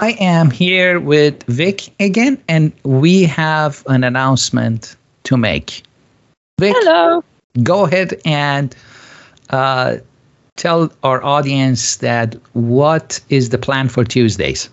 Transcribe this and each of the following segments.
I am here with Vic again, and we have an announcement to make. Vic, Hello. go ahead and uh, tell our audience that what is the plan for Tuesdays,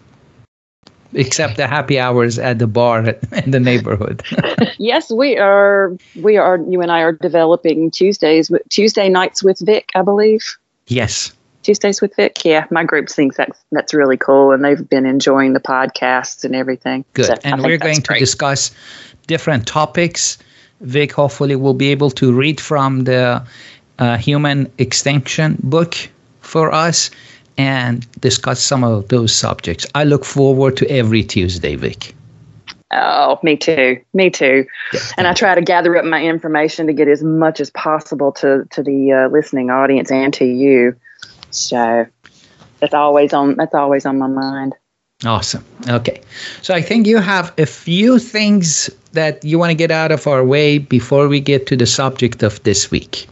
except the happy hours at the bar in the neighborhood. Yes, we are. We are. You and I are developing Tuesdays. Tuesday nights with Vic, I believe. yes. Tuesdays with Vic. Yeah, my group thinks that's that's really cool, and they've been enjoying the podcasts and everything. Good. So and we're going to discuss different topics. Vic hopefully will be able to read from the uh, Human Extinction book for us and discuss some of those subjects. I look forward to every Tuesday, Vic. Oh, me too. Me too. And I try to gather up my information to get as much as possible to to the uh, listening audience and to you. So that's always on. That's always on my mind. Awesome. Okay. So I think you have a few things that you want to get out of our way before we get to the subject of this week.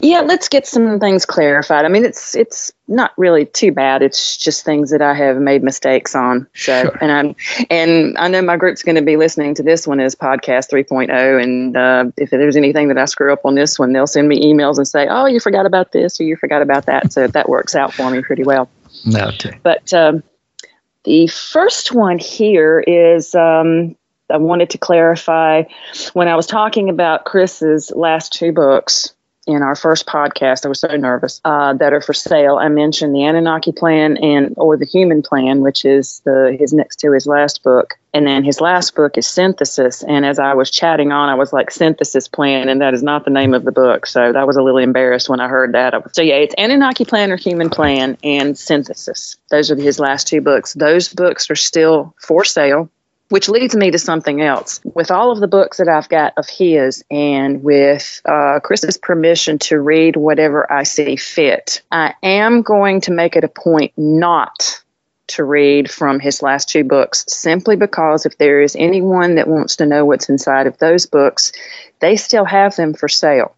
Yeah, let's get some things clarified. I mean, it's it's not really too bad. It's just things that I have made mistakes on. So, Sure. and I'm and I know my group's going to be listening to this one as podcast 3.0. And uh, if there's anything that I screw up on this one, they'll send me emails and say, "Oh, you forgot about this or you forgot about that." So that works out for me pretty well. Okay. But um, the first one here is um, I wanted to clarify when I was talking about Chris's last two books in our first podcast. I was so nervous uh, that are for sale. I mentioned the Anunnaki Plan and or the Human Plan, which is the his next to his last book. And then his last book is Synthesis. And as I was chatting on, I was like, Synthesis Plan, and that is not the name of the book. So that was a little embarrassed when I heard that. So, yeah, it's Anunnaki Plan or Human Plan and Synthesis. Those are his last two books. Those books are still for sale. Which leads me to something else. With all of the books that I've got of his, and with uh, Chris's permission to read whatever I see fit, I am going to make it a point not to read from his last two books simply because if there is anyone that wants to know what's inside of those books, they still have them for sale.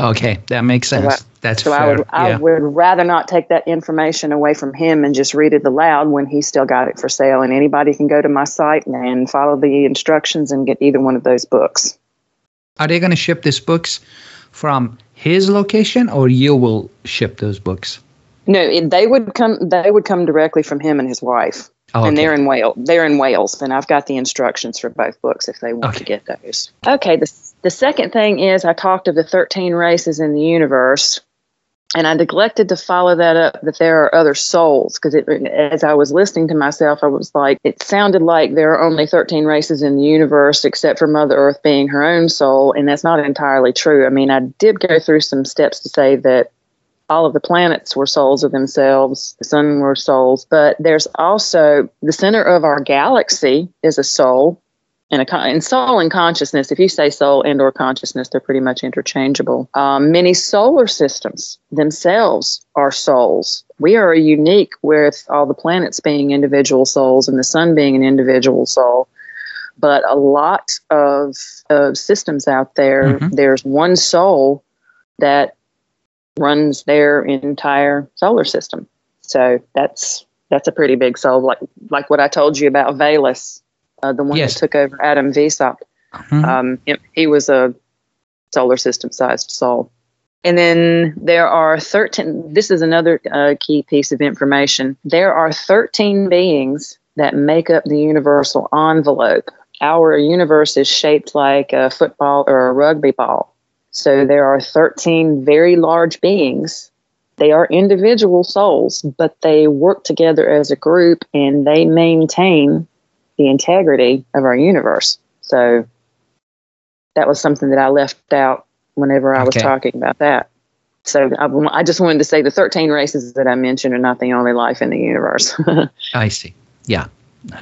Okay. That makes So sense. I- That's So I fair. would, I yeah. would rather not take that information away from him and just read it aloud when he still got it for sale. And anybody can go to my site and follow the instructions and get either one of those books. Are they going to ship these books from his location or you will ship those books? No, they would come. They would come directly from him and his wife, Okay. and they're in Wales. They're in Wales, and I've got the instructions for both books if they want to get those. Okay. The the second thing is I talked of the thirteen races in the universe, and I neglected to follow that up that there are other souls because as I was listening to myself, I was like, it sounded like there are only thirteen races in the universe except for Mother Earth being her own soul, and that's not entirely true. I mean, I did go through some steps to say that all of the planets were souls of themselves, the sun were souls, but there's also the center of our galaxy is a soul. And, a and soul and consciousness, if you say soul and or consciousness, they're pretty much interchangeable. Um, many solar systems themselves are souls. We are unique with all the planets being individual souls and the sun being an individual soul. But a lot of, of systems out there, Mhm. there's one soul that runs their entire solar system. So that's that's a pretty big soul, like like what I told you about Valus, uh, the one Yes. that took over Adam Vesop. Mhm. Um, he- he was a solar system sized soul. And then there are 13, this is another uh, key piece of information. There are 13 beings that make up the universal envelope. Our universe is shaped like a football or a rugby ball. So there are 13 very large beings. They are individual souls, but they work together as a group and they maintain the integrity of our universe. So that was something that I left out whenever I was Okay. talking about that. So I, I just wanted to say the 13 races that I mentioned are not the only life in the universe. I see. Yeah.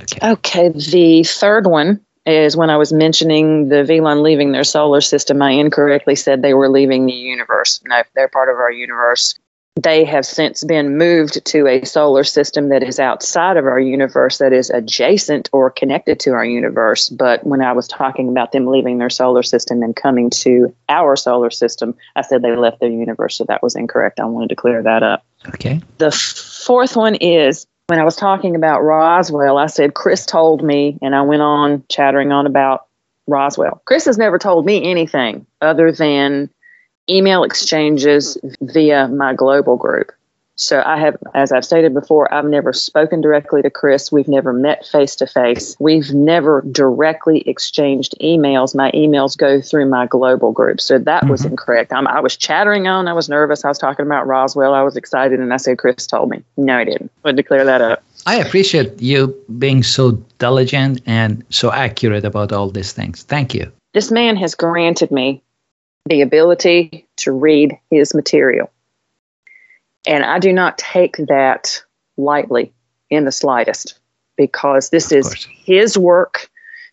Okay. okay, the third one is when I was mentioning the Velon leaving their solar system, I incorrectly said they were leaving the universe. No, they're part of our universe. They have since been moved to a solar system that is outside of our universe, that is adjacent or connected to our universe. But when I was talking about them leaving their solar system and coming to our solar system, I said they left their universe. So that was incorrect. I wanted to clear that up. Okay. The fourth one is when I was talking about Roswell, I said, Chris told me, and I went on chattering on about Roswell. Chris has never told me anything other than email exchanges via my global group. So I have, as I've stated before, I've never spoken directly to Chris. We've never met face to face. We've never directly exchanged emails. My emails go through my global group. So that mm-hmm. was incorrect. I'm, i was chattering on. I was nervous. I was talking about Roswell. I was excited. And I said, Chris told me. No, he didn't. I wanted to clear that up. I appreciate you being so diligent and so accurate about all these things. Thank you. This man has granted me the ability to read his material. And I do not take that lightly in the slightest because this is his work.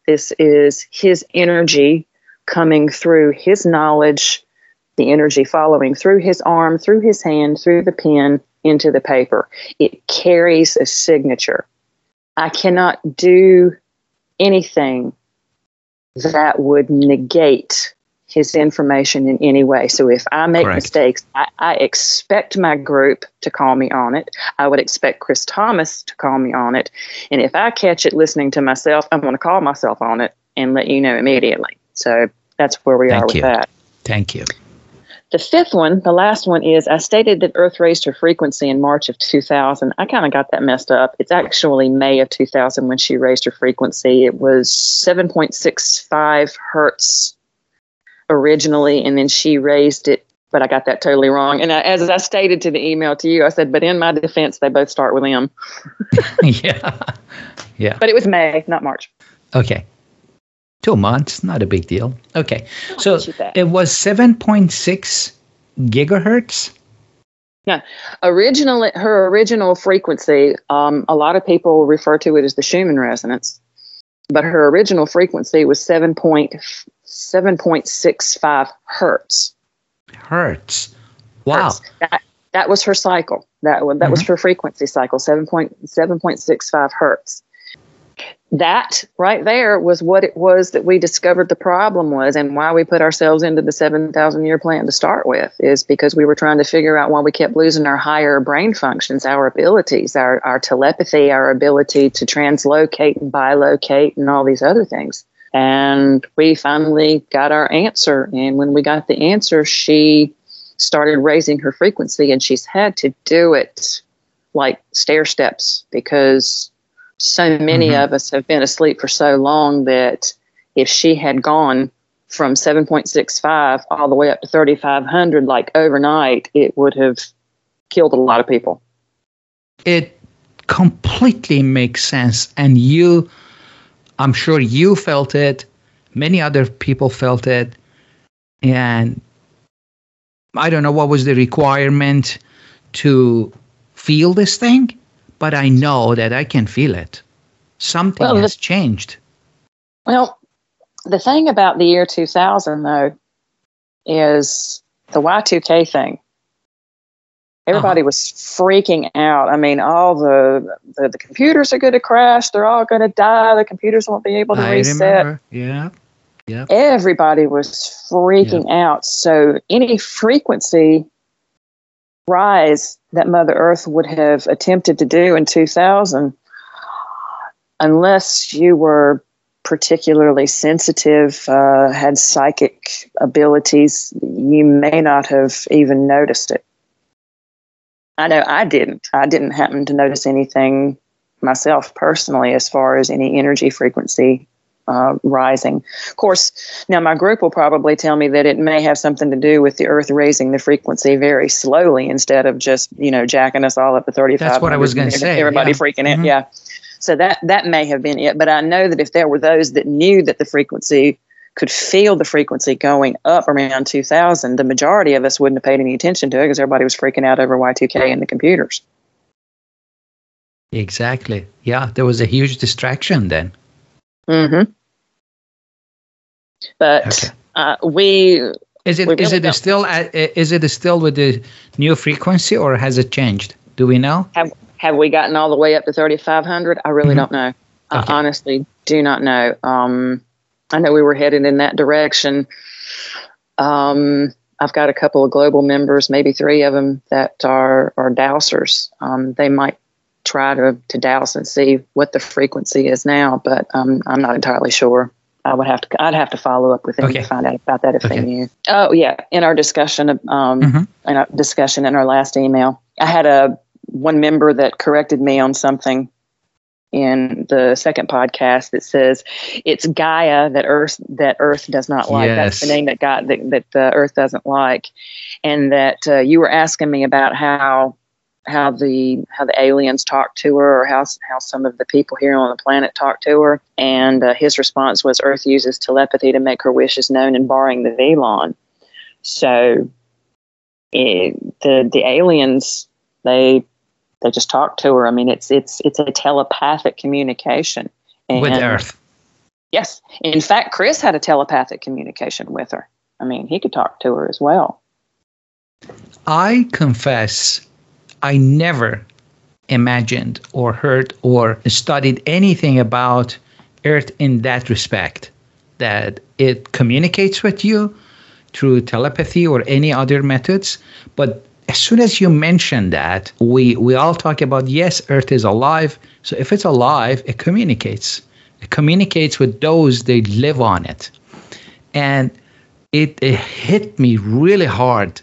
This is his energy coming through his knowledge, the energy following through his arm, through his hand, through the pen into the paper. It carries a signature. I cannot do anything that would negate his information in any way. So if I make Correct. mistakes, I, I, expect my group to call me on it. I would expect Chris Thomas to call me on it. And if I catch it listening to myself, I'm going to call myself on it and let you know immediately. So that's where we Thank are with you. that. Thank you. The fifth one, the last one is I stated that Earth raised her frequency in March of 2000. I kind of got that messed up. It's actually May of 2000 when she raised her frequency. It was 7.65 hertz originally, and then she raised it, but I got that totally wrong. And I, as I stated to the email to you, I said, but in my defense, they both start with M. yeah. Yeah. But it was May, not March. Okay. Two months, not a big deal. Okay. So it was 7.6 gigahertz. Yeah, originally her original frequency. Um, a lot of people refer to it as the Schumann resonance, but her original frequency was seven point 7.65 hertz. Hertz. Wow. Hertz. That, that was her cycle. That, that mm-hmm. was her frequency cycle, 7.7.65 hertz. That right there was what it was that we discovered the problem was and why we put ourselves into the 7,000 year plan to start with is because we were trying to figure out why we kept losing our higher brain functions, our abilities, our, our telepathy, our ability to translocate and bilocate and all these other things. And we finally got our answer. And when we got the answer, she started raising her frequency, and she's had to do it like stair steps because so many mm-hmm. of us have been asleep for so long that if she had gone from 7.65 all the way up to 3500 like overnight it would have killed a lot of people it completely makes sense and you I'm sure you felt it, many other people felt it, and I don't know what was the requirement to feel this thing, but I know that I can feel it. Something well, has the, changed. Well, the thing about the year 2000, though, is the Y2K thing. Everybody uh-huh. was freaking out. I mean, all the, the, the computers are going to crash. They're all going to die. The computers won't be able to I reset. Remember. Yeah. Yeah. Everybody was freaking yeah. out. So any frequency rise that Mother Earth would have attempted to do in 2000, unless you were particularly sensitive, uh, had psychic abilities, you may not have even noticed it. I know I didn't. I didn't happen to notice anything myself personally as far as any energy frequency uh, rising. Of course, now my group will probably tell me that it may have something to do with the Earth raising the frequency very slowly instead of just you know jacking us all up to thirty five. That's what I was going to say. Everybody yeah. freaking mm-hmm. out. Yeah. So that that may have been it. But I know that if there were those that knew that the frequency could feel the frequency going up around 2000, the majority of us wouldn't have paid any attention to it because everybody was freaking out over Y2K and the computers. Exactly. Yeah, there was a huge distraction then. Mm-hmm. But okay. uh, we is it really is it still at, is it still with the new frequency or has it changed? Do we know? Have Have we gotten all the way up to thirty five hundred? I really mm-hmm. don't know. Okay. I honestly do not know. Um, I know we were headed in that direction. Um, I've got a couple of global members, maybe three of them, that are are dowsers. Um, they might try to, to dowse and see what the frequency is now, but um, I'm not entirely sure. I would have to. I'd have to follow up with them Okay. to find out about that if Okay. they knew. Oh yeah, in our discussion, um, Mhm. in our discussion in our last email, I had a one member that corrected me on something in the second podcast that says it's Gaia that Earth that Earth does not like. That's the name that God that, that uh, Earth doesn't like, and that uh, you were asking me about how how the how the aliens talk to her or how how some of the people here on the planet talk to her. And uh, his response was earth uses telepathy to make her wishes known and barring the velon. So it, the the aliens they they just talk to her i mean it's it's it's a telepathic communication and with Earth. yes in fact chris had a telepathic communication with her i mean he could talk to her as well I confess, I never imagined or heard or studied anything about Earth in that respect. That it communicates with you through telepathy or any other methods. But as soon as you mention that, we, we all talk about yes, Earth is alive. So if it's alive, it communicates. It communicates with those that live on it. And it, it hit me really hard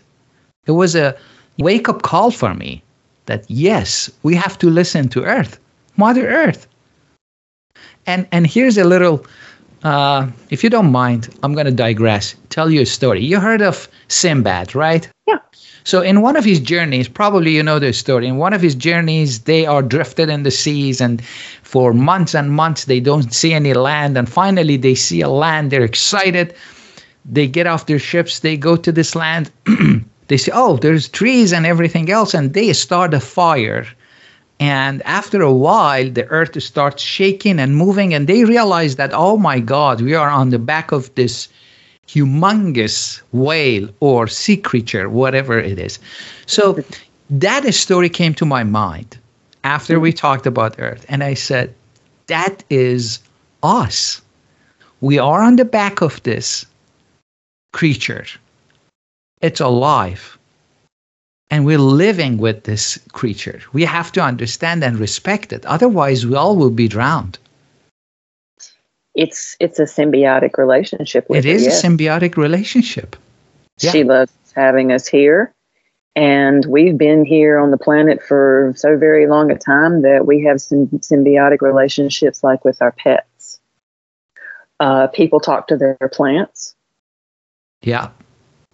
it was a wake up call for me that yes, we have to listen to Earth, Mother Earth. And and here's a little, uh, if you don't mind, I'm going to digress. Tell you a story. You heard of Sinbad, right? Yeah. So in one of his journeys, probably you know the story. In one of his journeys, they are drifted in the seas, and for months and months they don't see any land. And finally, they see a land. They're excited. They get off their ships. They go to this land. they say, "Oh, there's trees and everything else," and they start a fire. And after a while, the earth starts shaking and moving, and they realize that, oh my God, we are on the back of this humongous whale or sea creature, whatever it is. So that story came to my mind after we talked about Earth. And I said, that is us. We are on the back of this creature, it's alive. And we're living with this creature. We have to understand and respect it. Otherwise, we all will be drowned. it's it's a symbiotic relationship with It her, is yes. a symbiotic relationship. Yeah. She loves having us here. And we've been here on the planet for so very long a time that we have some symbiotic relationships like with our pets. Uh, people talk to their plants. Yeah.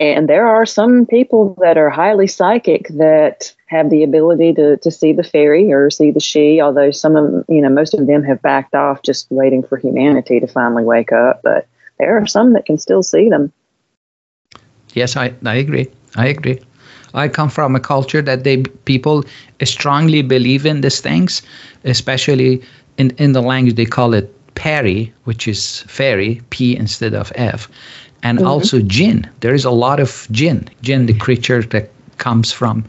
And there are some people that are highly psychic that have the ability to, to see the fairy or see the sidhe, although some of you know, most of them have backed off just waiting for humanity to finally wake up. But there are some that can still see them. Yes, I, I agree. I agree. I come from a culture that they people strongly believe in these things, especially in, in the language they call it peri, which is fairy, P instead of F, and also jinn. There is a lot of jinn, jinn, the creature that comes from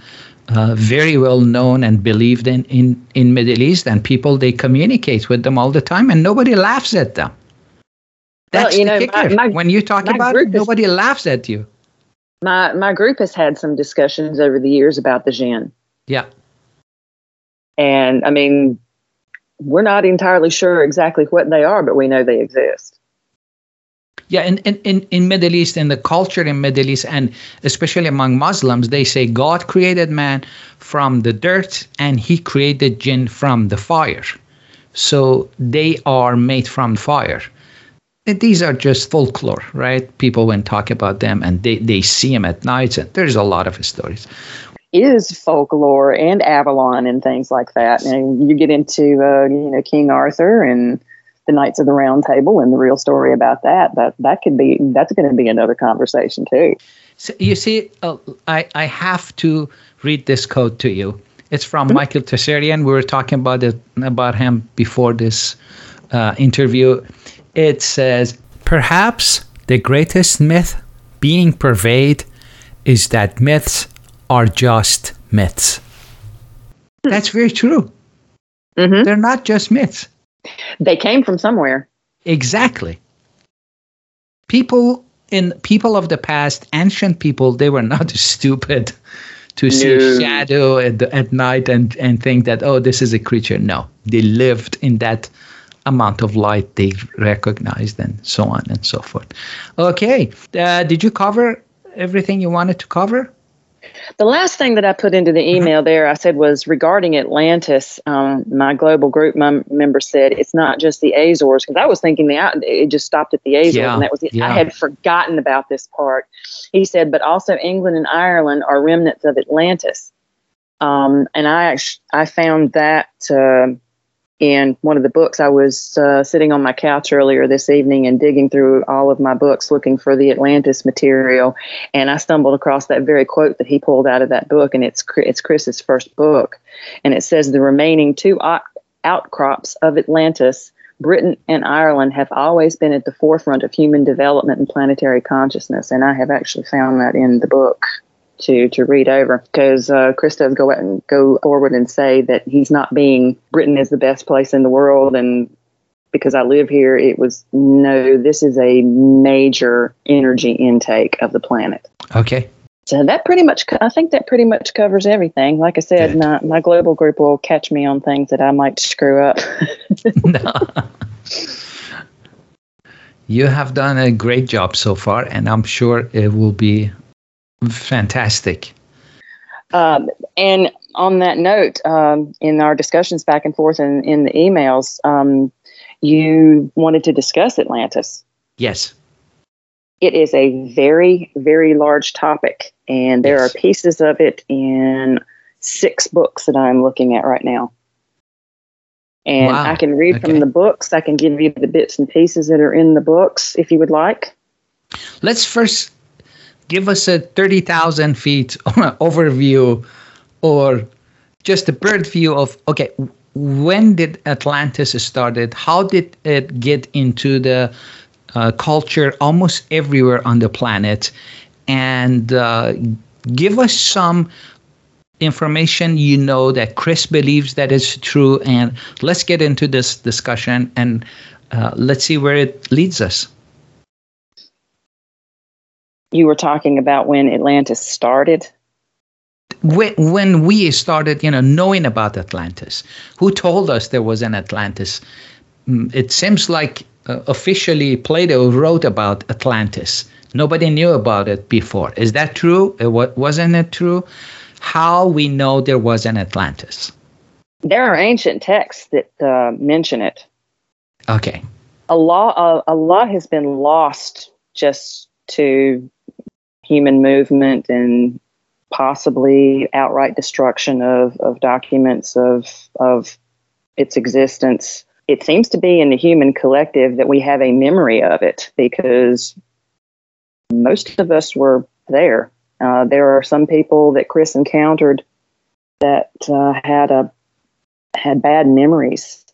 uh, very well known and believed in, in in Middle East, and people they communicate with them all the time, and nobody laughs at them. Well, That's you the know, my- kicker. my- when you talk about it, nobody laughs at you. My my group has had some discussions over the years about the jinn. Yeah. And I mean, we're not entirely sure exactly what they are, but we know they exist. Yeah, in, in, in, Middle East, in the culture in Middle East, and especially among Muslims, they say God created man from the dirt and he created jinn from the fire. So they are made from fire. And These are just folklore, right? People when talk about them and they, they see them at night. And there's a lot of stories. Is folklore and Avalon and things like that. And you get into uh, you know King Arthur and the Knights of the Round Table and the real story about that. That that could be that's going to be another conversation too. So you see, uh, I, I have to read this quote to you. It's from Michael Tsarion. We were talking about it about him before this uh, interview. It says, "Perhaps the greatest myth being purveyed is that myths are just myths." That's very true. Mm-hmm. They're not just myths. They came from somewhere. Exactly. People in people of the past, ancient people, they were not stupid. to see a shadow at, the, at night and, and think that, oh, this is a creature. No, they lived in that amount of light they recognized and so on and so forth. Okay. Uh, did you cover everything you wanted to cover? The last thing that I put into the mm-hmm. email there, I said was regarding Atlantis. Um, my global group member said it's not just the Azores because I was thinking the it just stopped at the Azores, yeah, and that was it. Yeah. I had forgotten about this part. He said, but also England and Ireland are remnants of Atlantis. Um, and I I found that uh, in one of the books. I was uh, sitting on my couch earlier this evening and digging through all of my books looking for the Atlantis material, and I stumbled across that very quote that he pulled out of that book, and it's it's Chris's first book, and it says the remaining two outcrops of Atlantis. Britain and Ireland have always been at the forefront of human development and planetary consciousness, and I have actually found that in the book to to read over because uh, Chris does go out and go forward and say that he's not being Britain is the best place in the world and because I live here, it was no, this is a major energy intake of the planet. Okay. So that pretty much, I think that pretty much covers everything. Like I said, my, my global group will catch me on things that I might screw up. no. You have done a great job so far, and I'm sure it will be Fantastic. Um, and on that note, um, in our discussions back and forth in, in the emails, um, you wanted to discuss Atlantis. Yes. It is a very, very large topic, and there yes. are pieces of it in six books that I'm looking at right now. And wow. I can read okay. from the books. I can give you the bits and pieces that are in the books if you would like. Let's first give us a 30,000 feet overview or just a bird view of okay when did atlantis started? How did it get into the uh, culture almost everywhere on the planet? And uh, give us some information you know that chris believes that is true and let's get into this discussion and uh, let's see where it leads us you were talking about when Atlantis started? When, when we started, you know, knowing about Atlantis, who told us there was an Atlantis? Mm, it seems like uh, officially Plato wrote about Atlantis. Nobody knew about it before. Is that true? It, wasn't it true? How we know there was an Atlantis? There are ancient texts that uh, mention it. Okay. A lot, uh, a lot has been lost just to human movement and possibly outright destruction of, of documents of of its existence. It seems to be in the human collective that we have a memory of it because most of us were there. Uh, there are some people that Chris encountered that uh, had a had bad memories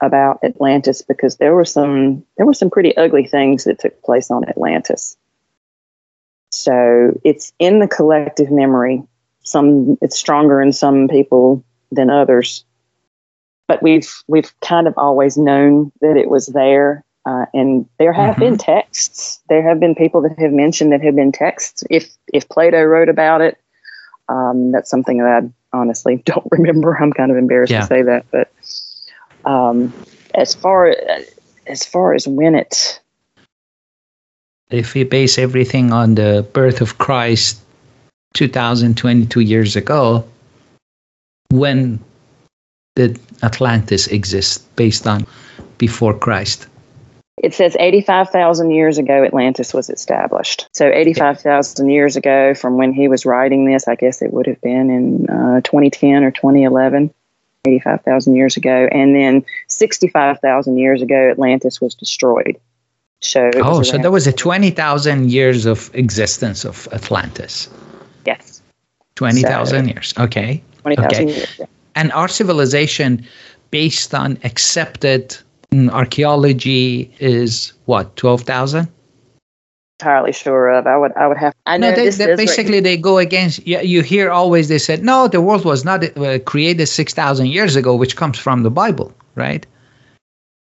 about Atlantis because there were some there were some pretty ugly things that took place on Atlantis. So it's in the collective memory. Some it's stronger in some people than others, but we've we've kind of always known that it was there. Uh, and there have mm-hmm. been texts. There have been people that have mentioned that have been texts. If if Plato wrote about it, um, that's something that I honestly don't remember. I'm kind of embarrassed yeah. to say that, but um, as far as far as when it if we base everything on the birth of Christ 2022 years ago, when did Atlantis exist based on before Christ? It says 85,000 years ago, Atlantis was established. So, 85,000 years ago, from when he was writing this, I guess it would have been in uh, 2010 or 2011, 85,000 years ago. And then 65,000 years ago, Atlantis was destroyed. So oh, so there was a twenty thousand years of existence of Atlantis. Yes. Twenty thousand so, years. Okay. Twenty thousand okay. years. Yeah. And our civilization, based on accepted mm, archaeology, is what twelve thousand. Entirely sure of. I would. I would have. I know. No, they, they basically right. they go against. Yeah, you hear always they said no, the world was not uh, created six thousand years ago, which comes from the Bible, right?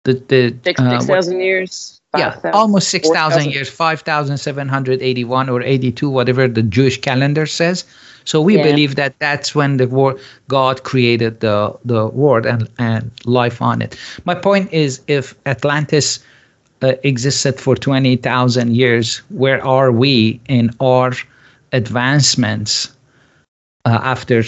The the six uh, thousand years yeah, almost 6,000 years, 5,781 or 82, whatever the Jewish calendar says. So we Yeah. believe that that's when the world, God created the the world and and life on it. My point is, if Atlantis uh, existed for twenty thousand years, where are we in our advancements uh, after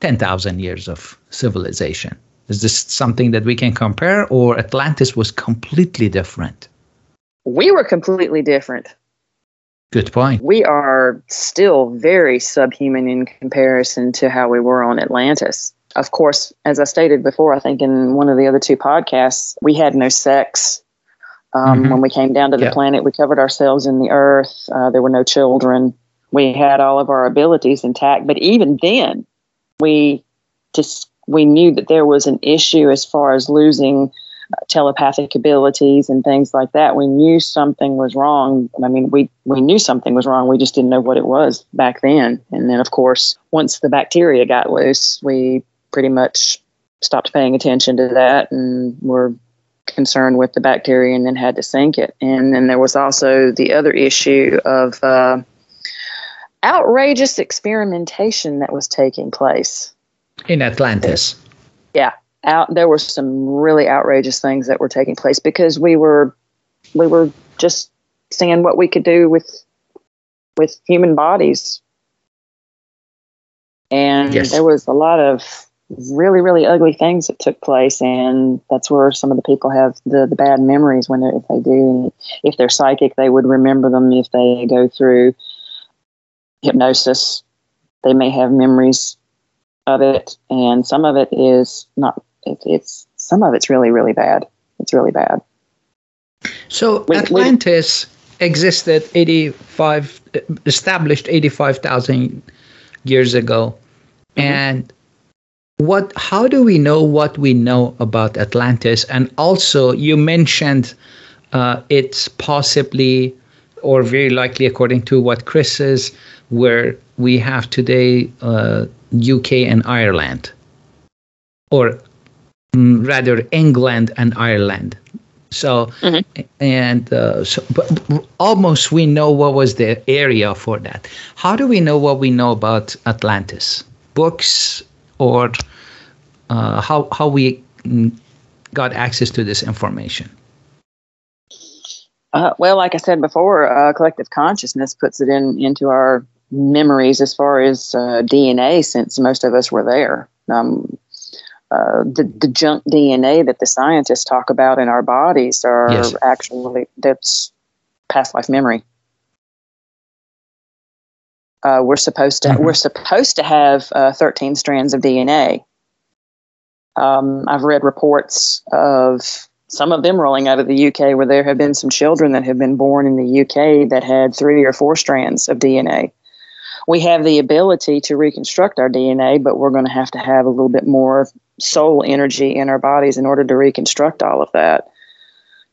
ten thousand years of civilization? Is this something that we can compare, or Atlantis was completely different? We were completely different. Good point. We are still very subhuman in comparison to how we were on Atlantis. Of course, as I stated before, I think in one of the other two podcasts, we had no sex. Um, Mhm. When we came down to the Yeah. planet, we covered ourselves in the earth. Uh, there were no children. We had all of our abilities intact. But even then, we just we knew that there was an issue as far as losing telepathic abilities and things like that. We knew something was wrong. I mean, we we knew something was wrong. We just didn't know what it was back then. And then, of course, once the bacteria got loose, we pretty much stopped paying attention to that and were concerned with the bacteria and then had to sink it. And then there was also the other issue of uh, outrageous experimentation that was taking place. In Atlantis. Yeah, out there were some really outrageous things that were taking place because we were we were just seeing what we could do with with human bodies. And Yes. there was a lot of really, really ugly things that took place, and that's where some of the people have the, the bad memories when if they do. If they're psychic, they would remember them. If they go through hypnosis, they may have memories of it, and some of it is not. It, it's some of it's really, really bad. It's really bad. So Wait, wait. Atlantis existed 85, established 85,000 years ago. And what? How do we know what we know about Atlantis? And also, you mentioned uh, it's possibly, or very likely, according to what Chris says, where we have today uh, UK and Ireland, or rather England and Ireland. So, and uh, so, but almost we know what was the area for that. How do we know what we know about Atlantis? Books or uh, how how we mm, got access to this information? Uh, well, like I said before, uh, collective consciousness puts it in into our memories as far as uh, DNA, since most of us were there. Um, uh, the the junk DNA that the scientists talk about in our bodies are Yes. actually that's past life memory. Uh, we're supposed to Mhm. we're supposed to have uh, 13 strands of DNA. Um, I've read reports of some of them rolling out of the UK where there have been some children that have been born in the UK that had three or four strands of DNA. We have the ability to reconstruct our DNA, but we're going to have to have a little bit more soul energy in our bodies in order to reconstruct all of that.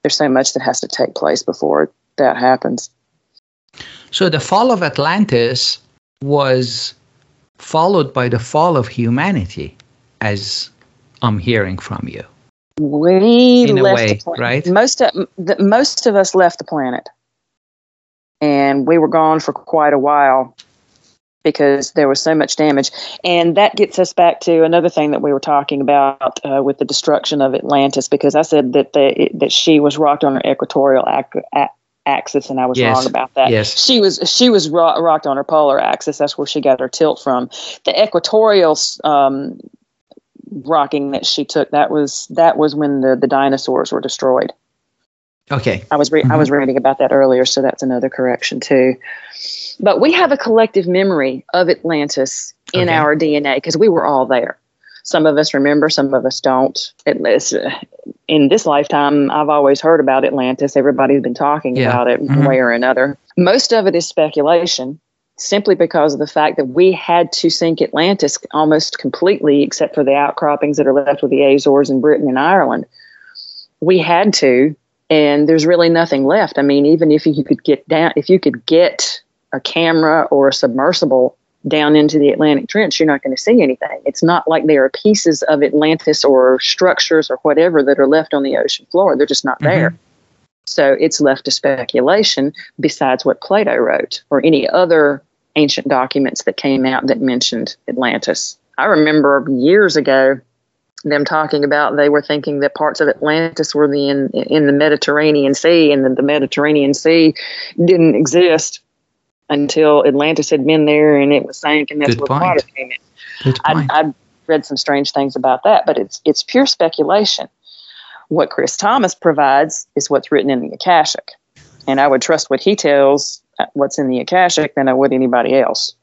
There's so much that has to take place before that happens. So the fall of Atlantis was followed by the fall of humanity, as I'm hearing from you. We In a left way, the planet. right? Most of the, most of us left the planet, and we were gone for quite a while because there was so much damage. And that gets us back to another thing that we were talking about uh, with the destruction of Atlantis. Because I said that the, that she was rocked on her equatorial ac- a- axis, and I was Yes. wrong about that. Yes. she was she was ro- rocked on her polar axis. That's where she got her tilt from. The equatorial um, rocking that she took that was that was when the the dinosaurs were destroyed. Okay. I was re- I was reading about that earlier, so that's another correction too. But we have a collective memory of Atlantis in Okay. our DNA because we were all there. Some of us remember, some of us don't. At least uh, in this lifetime, I've always heard about Atlantis. Everybody's been talking Yeah. about it one Mhm. way or another. Most of it is speculation, simply because of the fact that we had to sink Atlantis almost completely, except for the outcroppings that are left with the Azores and Britain and Ireland. We had to, and there's really nothing left. I mean, even if you could get down, if you could get a camera or a submersible down into the Atlantic Trench, you're not going to see anything. It's not like there are pieces of Atlantis or structures or whatever that are left on the ocean floor. They're just not mm-hmm. there. So it's left to speculation besides what Plato wrote or any other ancient documents that came out that mentioned Atlantis. I remember years ago them talking about they were thinking that parts of Atlantis were the in in the Mediterranean Sea, and that the Mediterranean Sea didn't exist until Atlantis had been there and it was sank, and that's Good where point. water came in. Good I. I read some strange things about that, but it's it's pure speculation. What Chris Thomas provides is what's written in the Akashic, and I would trust what he tells uh, what's in the Akashic than I would anybody else.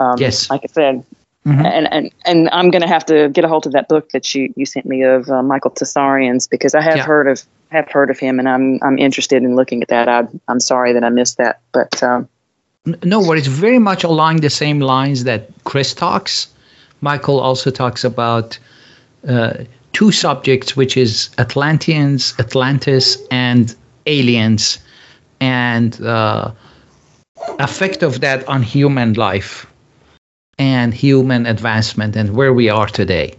Um, Yes. like I said, Mhm. and and and I'm going to have to get a hold of that book that you you sent me of uh, Michael Tsarion's because I have Yeah. heard of have heard of him, and I'm I'm interested in looking at that. I I'm sorry that I missed that, but um, No, what it's very much along the same lines that Chris talks. Michael also talks about uh, two subjects, which is Atlanteans, Atlantis, and aliens, and uh, effect of that on human life and human advancement and where we are today.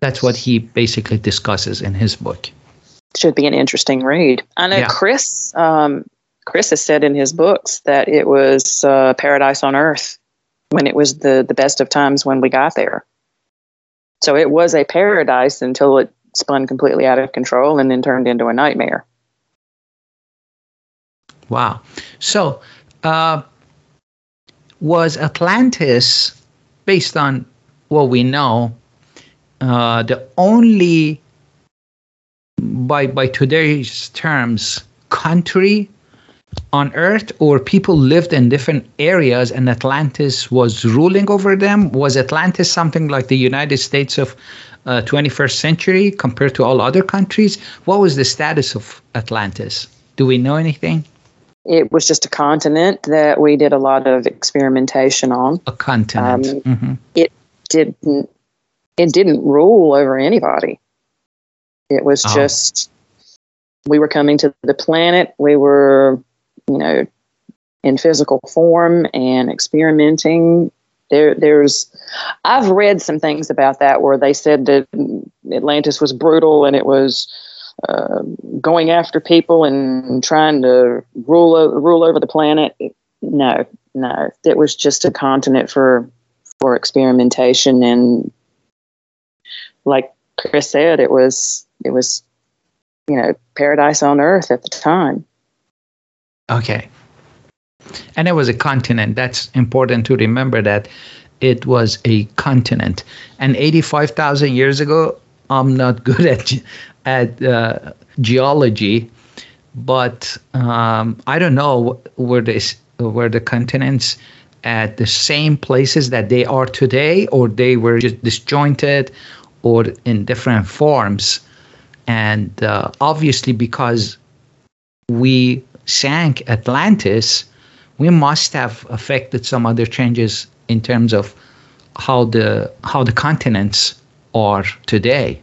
That's what he basically discusses in his book. should be an interesting read. I know Yeah. Chris. Um, Chris has said in his books that it was uh, paradise on earth when it was the the best of times when we got there. So it was a paradise until it spun completely out of control and then turned into a nightmare. Wow. So, uh, was Atlantis, based on what we know, uh, the only, by by today's terms, country on Earth, or people lived in different areas and Atlantis was ruling over them? Was Atlantis something like the United States of uh, 21st century compared to all other countries? What was the status of Atlantis? Do we know anything? It was just a continent that we did a lot of experimentation on. a continent. Um, hmm Didn't it didn't rule over anybody. It was Oh. just we were coming to the planet. We were, you know, in physical form and experimenting. There, there's, I've read some things about that where they said that Atlantis was brutal and it was uh, going after people and trying to rule o- rule over the planet. No, no, it was just a continent for for experimentation and, like Chris said, it was it was, you know, paradise on earth at the time. Okay. And it was a continent. That's important to remember that it was a continent. And 85,000 years ago, I'm not good at at uh, geology, but um, I don't know where this were the continents at the same places that they are today, or they were just disjointed, or in different forms. And uh, obviously, because we sank Atlantis, we must have affected some other changes in terms of how the how the continents are today.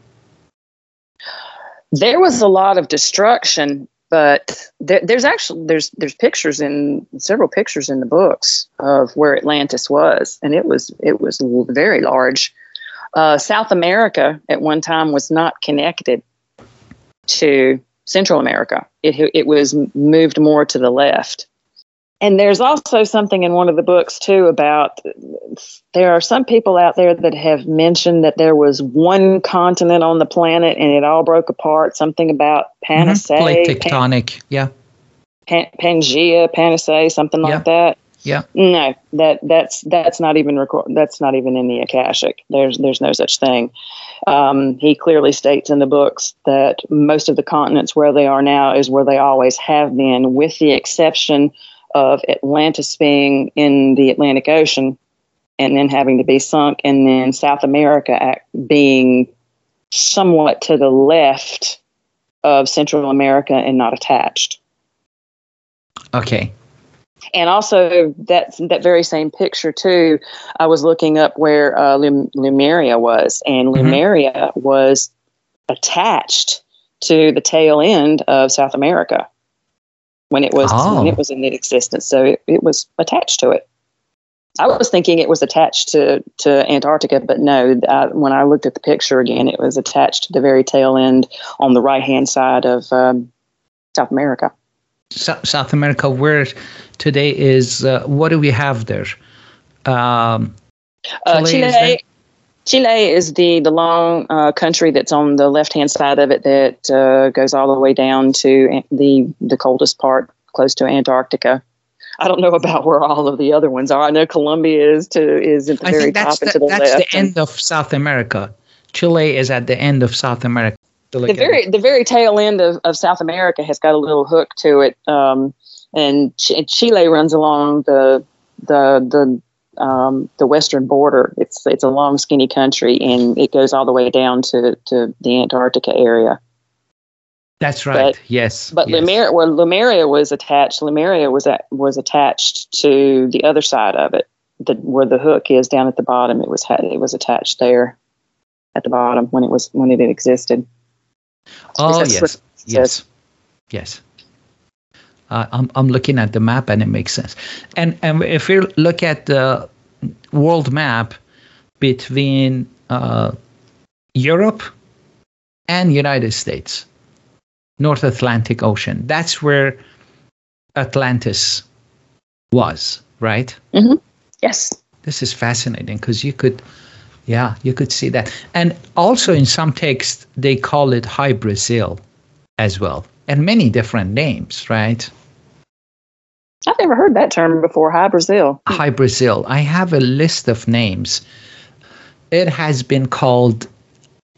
There was a lot of destruction, but there, there's actually there's there's pictures in several pictures in the books of where Atlantis was, and it was it was very large. Uh, South America at one time was not connected to Central America. It it was moved more to the left. And there's also something in one of the books too about there are some people out there that have mentioned that there was one continent on the planet and it all broke apart. Something about Mhm. Panacea, Plate Pan- tectonic. Yeah. Pan- Pangea, Panacea, something like Yeah. that. Yeah. No, that that's that's not even record. That's not even in the Akashic. There's there's no such thing. Um, he clearly states in the books that most of the continents where they are now is where they always have been, with the exception of Atlantis being in the Atlantic Ocean and then having to be sunk, and then South America being somewhat to the left of Central America and not attached. Okay. And also that that very same picture too, I was looking up where uh, Lum- Lumeria was, and Mhm. Was attached to the tail end of South America when it was Oh. when it was in existence. So it, it was attached to it. I was thinking it was attached to to Antarctica, but no. I, when I looked at the picture again, it was attached to the very tail end on the right hand side of um, South America. South America, where today is uh, what do we have there? Um, uh, Chile. Chile, is the the long uh, country that's on the left hand side of it that uh, goes all the way down to the the coldest part, close to Antarctica. I don't know about where all of the other ones are. I know Colombia is to is at the I very top the, and to the that's left. That's the end of South America. Chile is at the end of South America. The very the very tail end of, of South America has got a little hook to it, um, and Ch- Chile runs along the the the um, the western border. It's it's a long, skinny country, and it goes all the way down to, to the Antarctica area. That's right. But, yes. But yes. Lemuria, well, Lemuria was attached. Lemuria was at, was attached to the other side of it, the, where the hook is down at the bottom. It was had it was attached there at the bottom when it was when it existed. Oh yes, yes, yes. Uh, I'm, I'm looking at the map and it makes sense. And, and if you look at the world map between uh, Europe and United States, North Atlantic Ocean, that's where Atlantis was, right? Mm-hmm. Yes. This is fascinating because you could, yeah, you could see that. And also in some texts, they call it High Brazil as well, and many different names, right? I've never heard that term before. High Brazil. High Brazil. I have a list of names. It has been called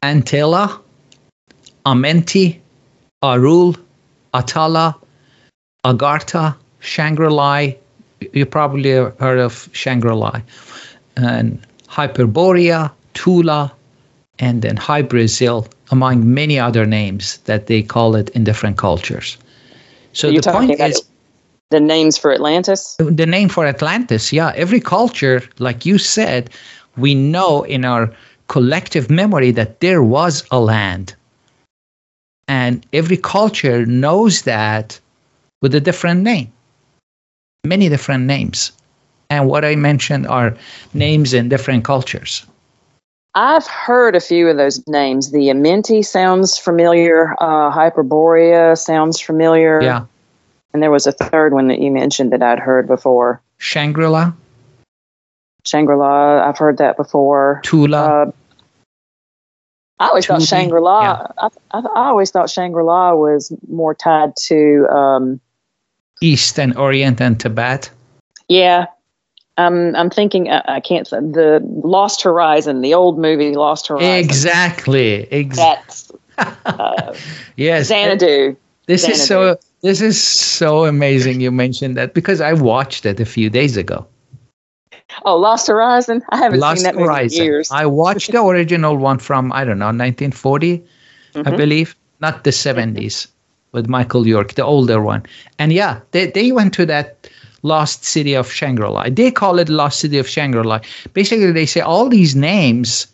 Antela, Amenti, Arul, Atala, Agartha, Shangri-La. You probably have heard of Shangri-La. And Hyperborea, Tula, and then High Brazil, among many other names that they call it in different cultures. So the point is the names for Atlantis? The name for Atlantis, yeah. Every culture, like you said, we know in our collective memory that there was a land. And every culture knows that with a different name, many different names. And what I mentioned are names in different cultures. I've heard a few of those names. The Amenti sounds familiar. Uh, Hyperborea sounds familiar. Yeah. And there was a third one that you mentioned that I'd heard before. Shangri La. Shangri La, I've heard that before. Tula. Uh, I always thought Shangri La. Yeah. I, I, I, always thought Shangri La was more tied to um, East and Orient and Tibet. Yeah, I'm. I'm thinking. I, I can't. say The Lost Horizon, the old movie Lost Horizon. Exactly. Exactly. Uh, yes. Xanadu. This Xanadu. is so this is so amazing you mentioned that because I watched it a few days ago. Oh, Lost Horizon? I haven't Lost seen that Horizon. in years. I watched the original one from I don't know 1940, mm-hmm. I believe, not the 70s with Michael York, the older one. And yeah, they they went to that lost city of Shangri-La. They call it lost city of Shangri-La. Basically, they say all these names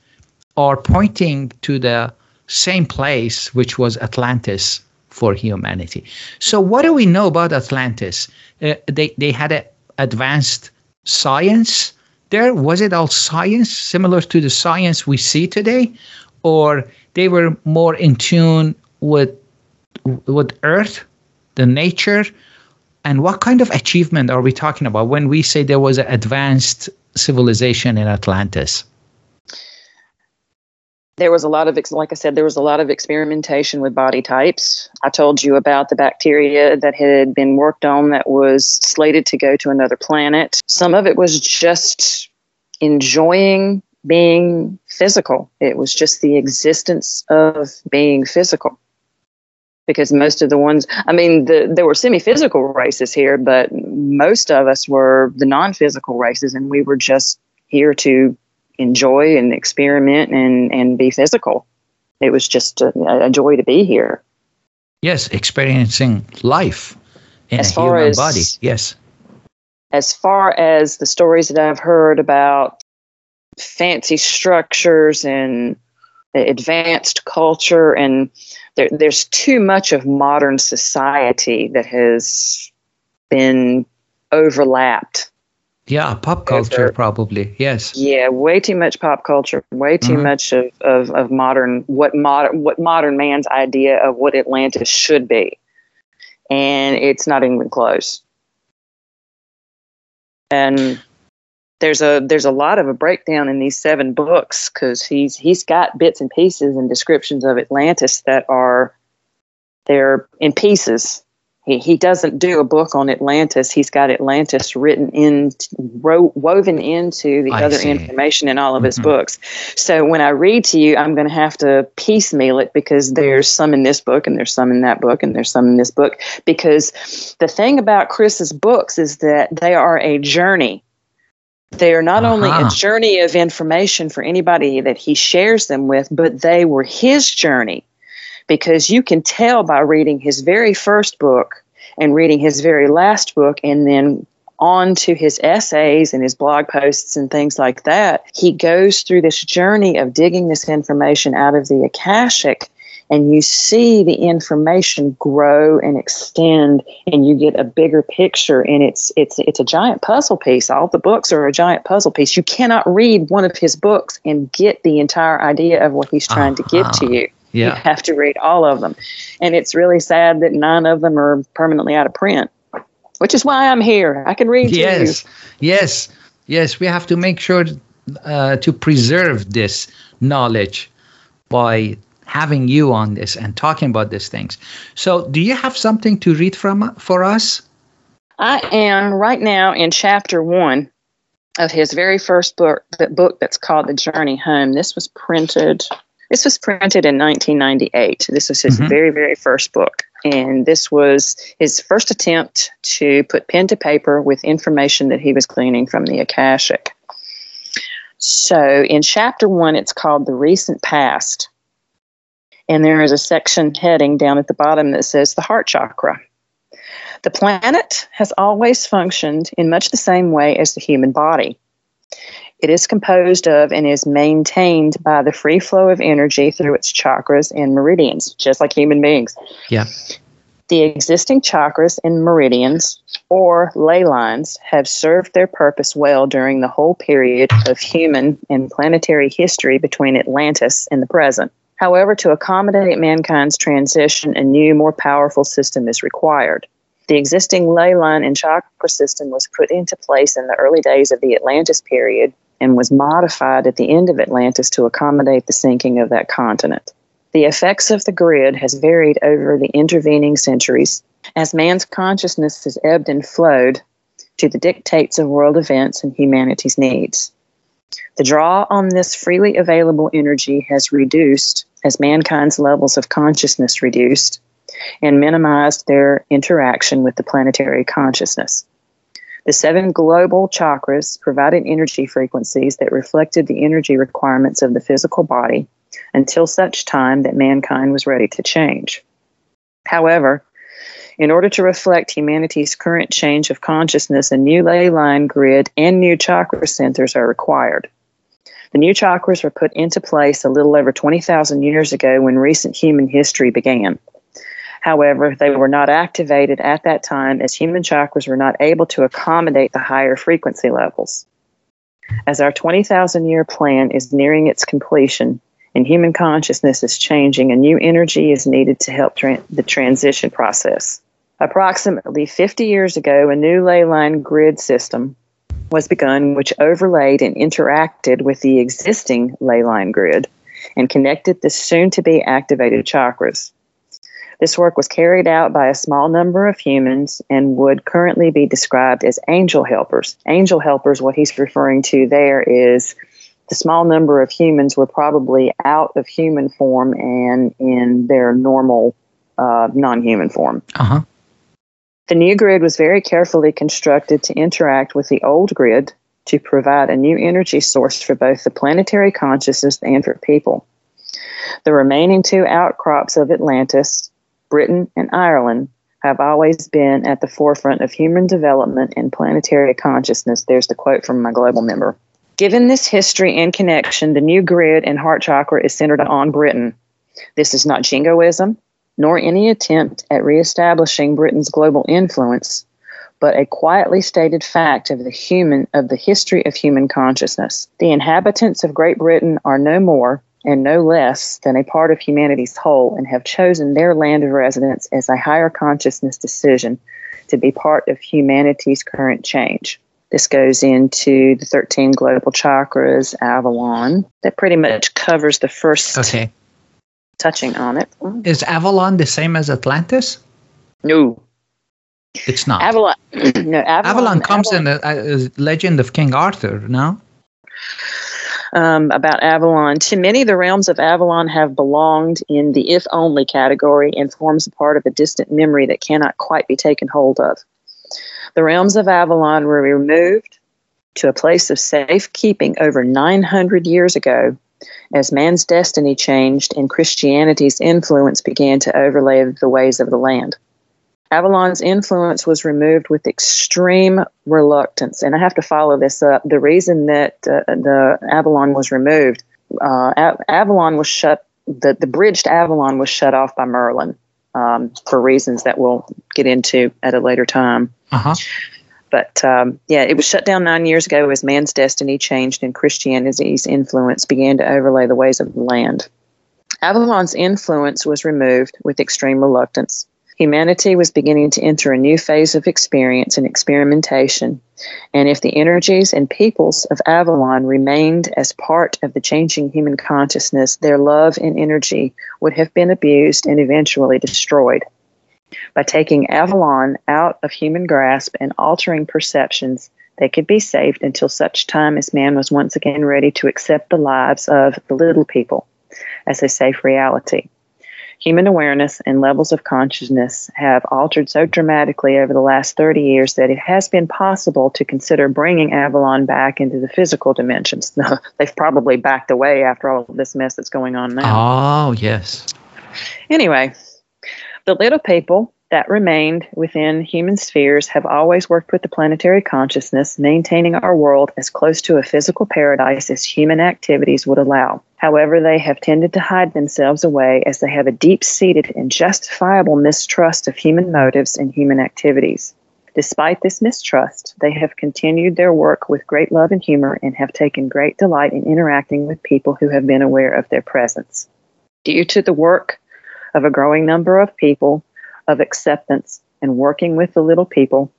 are pointing to the same place, which was Atlantis for humanity. So, what do we know about Atlantis? Uh, they they had an advanced science there. Was it all science similar to the science we see today, or they were more in tune with with Earth, the nature, and what kind of achievement are we talking about when we say there was an advanced civilization in Atlantis? There was a lot of like i said there was a lot of experimentation with body types. I told you about the bacteria that had been worked on that was slated to go to another planet. Some of it was just enjoying being physical. It was just the existence of being physical. Because most of the ones i mean the, there were semi-physical races here but most of us were the non-physical races and we were just here to enjoy and experiment and, and be physical. It was just a, a joy to be here. Yes, experiencing life in as a human as, body. Yes. As far as the stories that I've heard about fancy structures and advanced culture, and there, there's too much of modern society that has been overlapped yeah, pop culture probably. Yes. Yeah, way too much pop culture. Way too mm-hmm. much of, of, of modern what modern what modern man's idea of what Atlantis should be. and it's not even close. And there's a there's a lot of a breakdown in these seven books because he's he's got bits and pieces and descriptions of Atlantis that are they're in pieces he, he doesn't do a book on Atlantis. He's got Atlantis written in, ro- woven into the I other see. information in all of his mm-hmm. books. So when I read to you, I'm going to have to piecemeal it because there's some in this book and there's some in that book and there's some in this book. Because the thing about Chris's books is that they are a journey. They are not uh-huh. only a uh-huh. journey of information for anybody that he shares them with, but they were his journey because you can tell by reading his very first book and reading his very last book and then on to his essays and his blog posts and things like that. He goes through this journey of digging this information out of the Akashic and you see the information grow and extend and you get a bigger picture and it's it's it's a giant puzzle piece all the books are a giant puzzle piece you cannot read one of his books and get the entire idea of what he's trying uh-huh. to give to you yeah. You have to read all of them. And it's really sad that nine of them are permanently out of print, which is why I'm here. I can read yes. Yes. Yes. We have to make sure uh, to preserve this knowledge by having you on this and talking about these things. So, do you have something to read from for us? I am right now in chapter one of his very first book, the book that's called The Journey Home. This was printed this was printed in 1998. This was his mm-hmm. very, very first book. And this was his first attempt to put pen to paper with information that he was gleaning from the Akashic. So in chapter one, it's called The Recent Past. And there is a section heading down at the bottom that says the heart chakra. The planet has always functioned in much the same way as the human body. It is composed of and is maintained by the free flow of energy through its chakras and meridians, just like human beings. Yeah. The existing chakras and meridians, or ley lines, have served their purpose well during the whole period of human and planetary history between Atlantis and the present. However, to accommodate mankind's transition, a new, more powerful system is required. The existing ley line and chakra system was put into place in the early days of the Atlantis period and was modified at the end of Atlantis to accommodate the sinking of that continent. The effects of the grid has varied over the intervening centuries as man's consciousness has ebbed and flowed to the dictates of world events and humanity's needs. The draw on this freely available energy has reduced as mankind's levels of consciousness reduced and minimized their interaction with the planetary consciousness. The seven global chakras provided energy frequencies that reflected the energy requirements of the physical body until such time that mankind was ready to change. However, in order to reflect humanity's current change of consciousness, a new ley line grid and new chakra centers are required. The new chakras were put into place a little over 20,000 years ago when recent human history began. However, they were not activated at that time as human chakras were not able to accommodate the higher frequency levels. As our 20,000 year plan is nearing its completion and human consciousness is changing, a new energy is needed to help tra- the transition process. Approximately 50 years ago, a new ley line grid system was begun, which overlaid and interacted with the existing ley line grid and connected the soon to be activated chakras. This work was carried out by a small number of humans and would currently be described as angel helpers. Angel helpers, what he's referring to there is the small number of humans were probably out of human form and in their normal uh, non human form. Uh-huh. The new grid was very carefully constructed to interact with the old grid to provide a new energy source for both the planetary consciousness and for people. The remaining two outcrops of Atlantis Britain, and Ireland have always been at the forefront of human development and planetary consciousness. There's the quote from my global member. Given this history and connection, the new grid and heart chakra is centered on Britain. This is not jingoism, nor any attempt at reestablishing Britain's global influence, but a quietly stated fact of the human of the history of human consciousness. The inhabitants of Great Britain are no more and no less than a part of humanity's whole and have chosen their land of residence as a higher consciousness decision to be part of humanity's current change. This goes into the 13 global chakras, Avalon. That pretty much covers the first Okay. touching on it. Is Avalon the same as Atlantis? No. It's not. Avalon. no, Avalon, Avalon comes Avalon- in the uh, legend of King Arthur, no? Um, about Avalon. To many, the realms of Avalon have belonged in the if only category and forms a part of a distant memory that cannot quite be taken hold of. The realms of Avalon were removed to a place of safekeeping over 900 years ago as man's destiny changed and Christianity's influence began to overlay the ways of the land. Avalon's influence was removed with extreme reluctance. And I have to follow this up. The reason that uh, the Avalon was removed, uh, A- Avalon was shut, the, the bridge to Avalon was shut off by Merlin um, for reasons that we'll get into at a later time. Uh huh. But um, yeah, it was shut down nine years ago as man's destiny changed and Christianity's influence began to overlay the ways of the land. Avalon's influence was removed with extreme reluctance. Humanity was beginning to enter a new phase of experience and experimentation, and if the energies and peoples of Avalon remained as part of the changing human consciousness, their love and energy would have been abused and eventually destroyed. By taking Avalon out of human grasp and altering perceptions, they could be saved until such time as man was once again ready to accept the lives of the little people as a safe reality. Human awareness and levels of consciousness have altered so dramatically over the last 30 years that it has been possible to consider bringing Avalon back into the physical dimensions. They've probably backed away after all of this mess that's going on now. Oh, yes. Anyway, the little people that remained within human spheres have always worked with the planetary consciousness, maintaining our world as close to a physical paradise as human activities would allow. However, they have tended to hide themselves away as they have a deep seated and justifiable mistrust of human motives and human activities. Despite this mistrust, they have continued their work with great love and humor and have taken great delight in interacting with people who have been aware of their presence. Due to the work of a growing number of people of acceptance and working with the little people,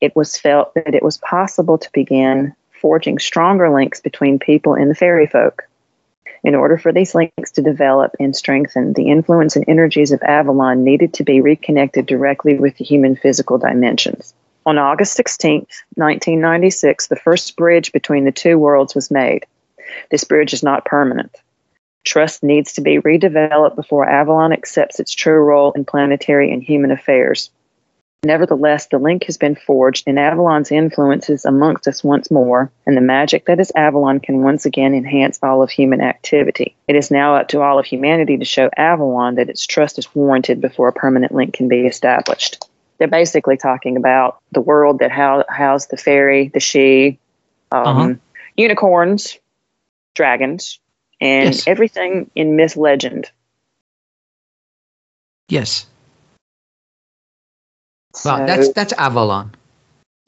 it was felt that it was possible to begin forging stronger links between people and the fairy folk. In order for these links to develop and strengthen, the influence and energies of Avalon needed to be reconnected directly with the human physical dimensions. On August 16, 1996, the first bridge between the two worlds was made. This bridge is not permanent. Trust needs to be redeveloped before Avalon accepts its true role in planetary and human affairs. Nevertheless, the link has been forged, and Avalon's influence is amongst us once more, and the magic that is Avalon can once again enhance all of human activity. It is now up to all of humanity to show Avalon that its trust is warranted before a permanent link can be established. They're basically talking about the world that hou- housed the fairy, the sidhe, um, Uh-huh. unicorns, dragons, and Yes. everything in myth legend. Yes. Well, that's that's Avalon.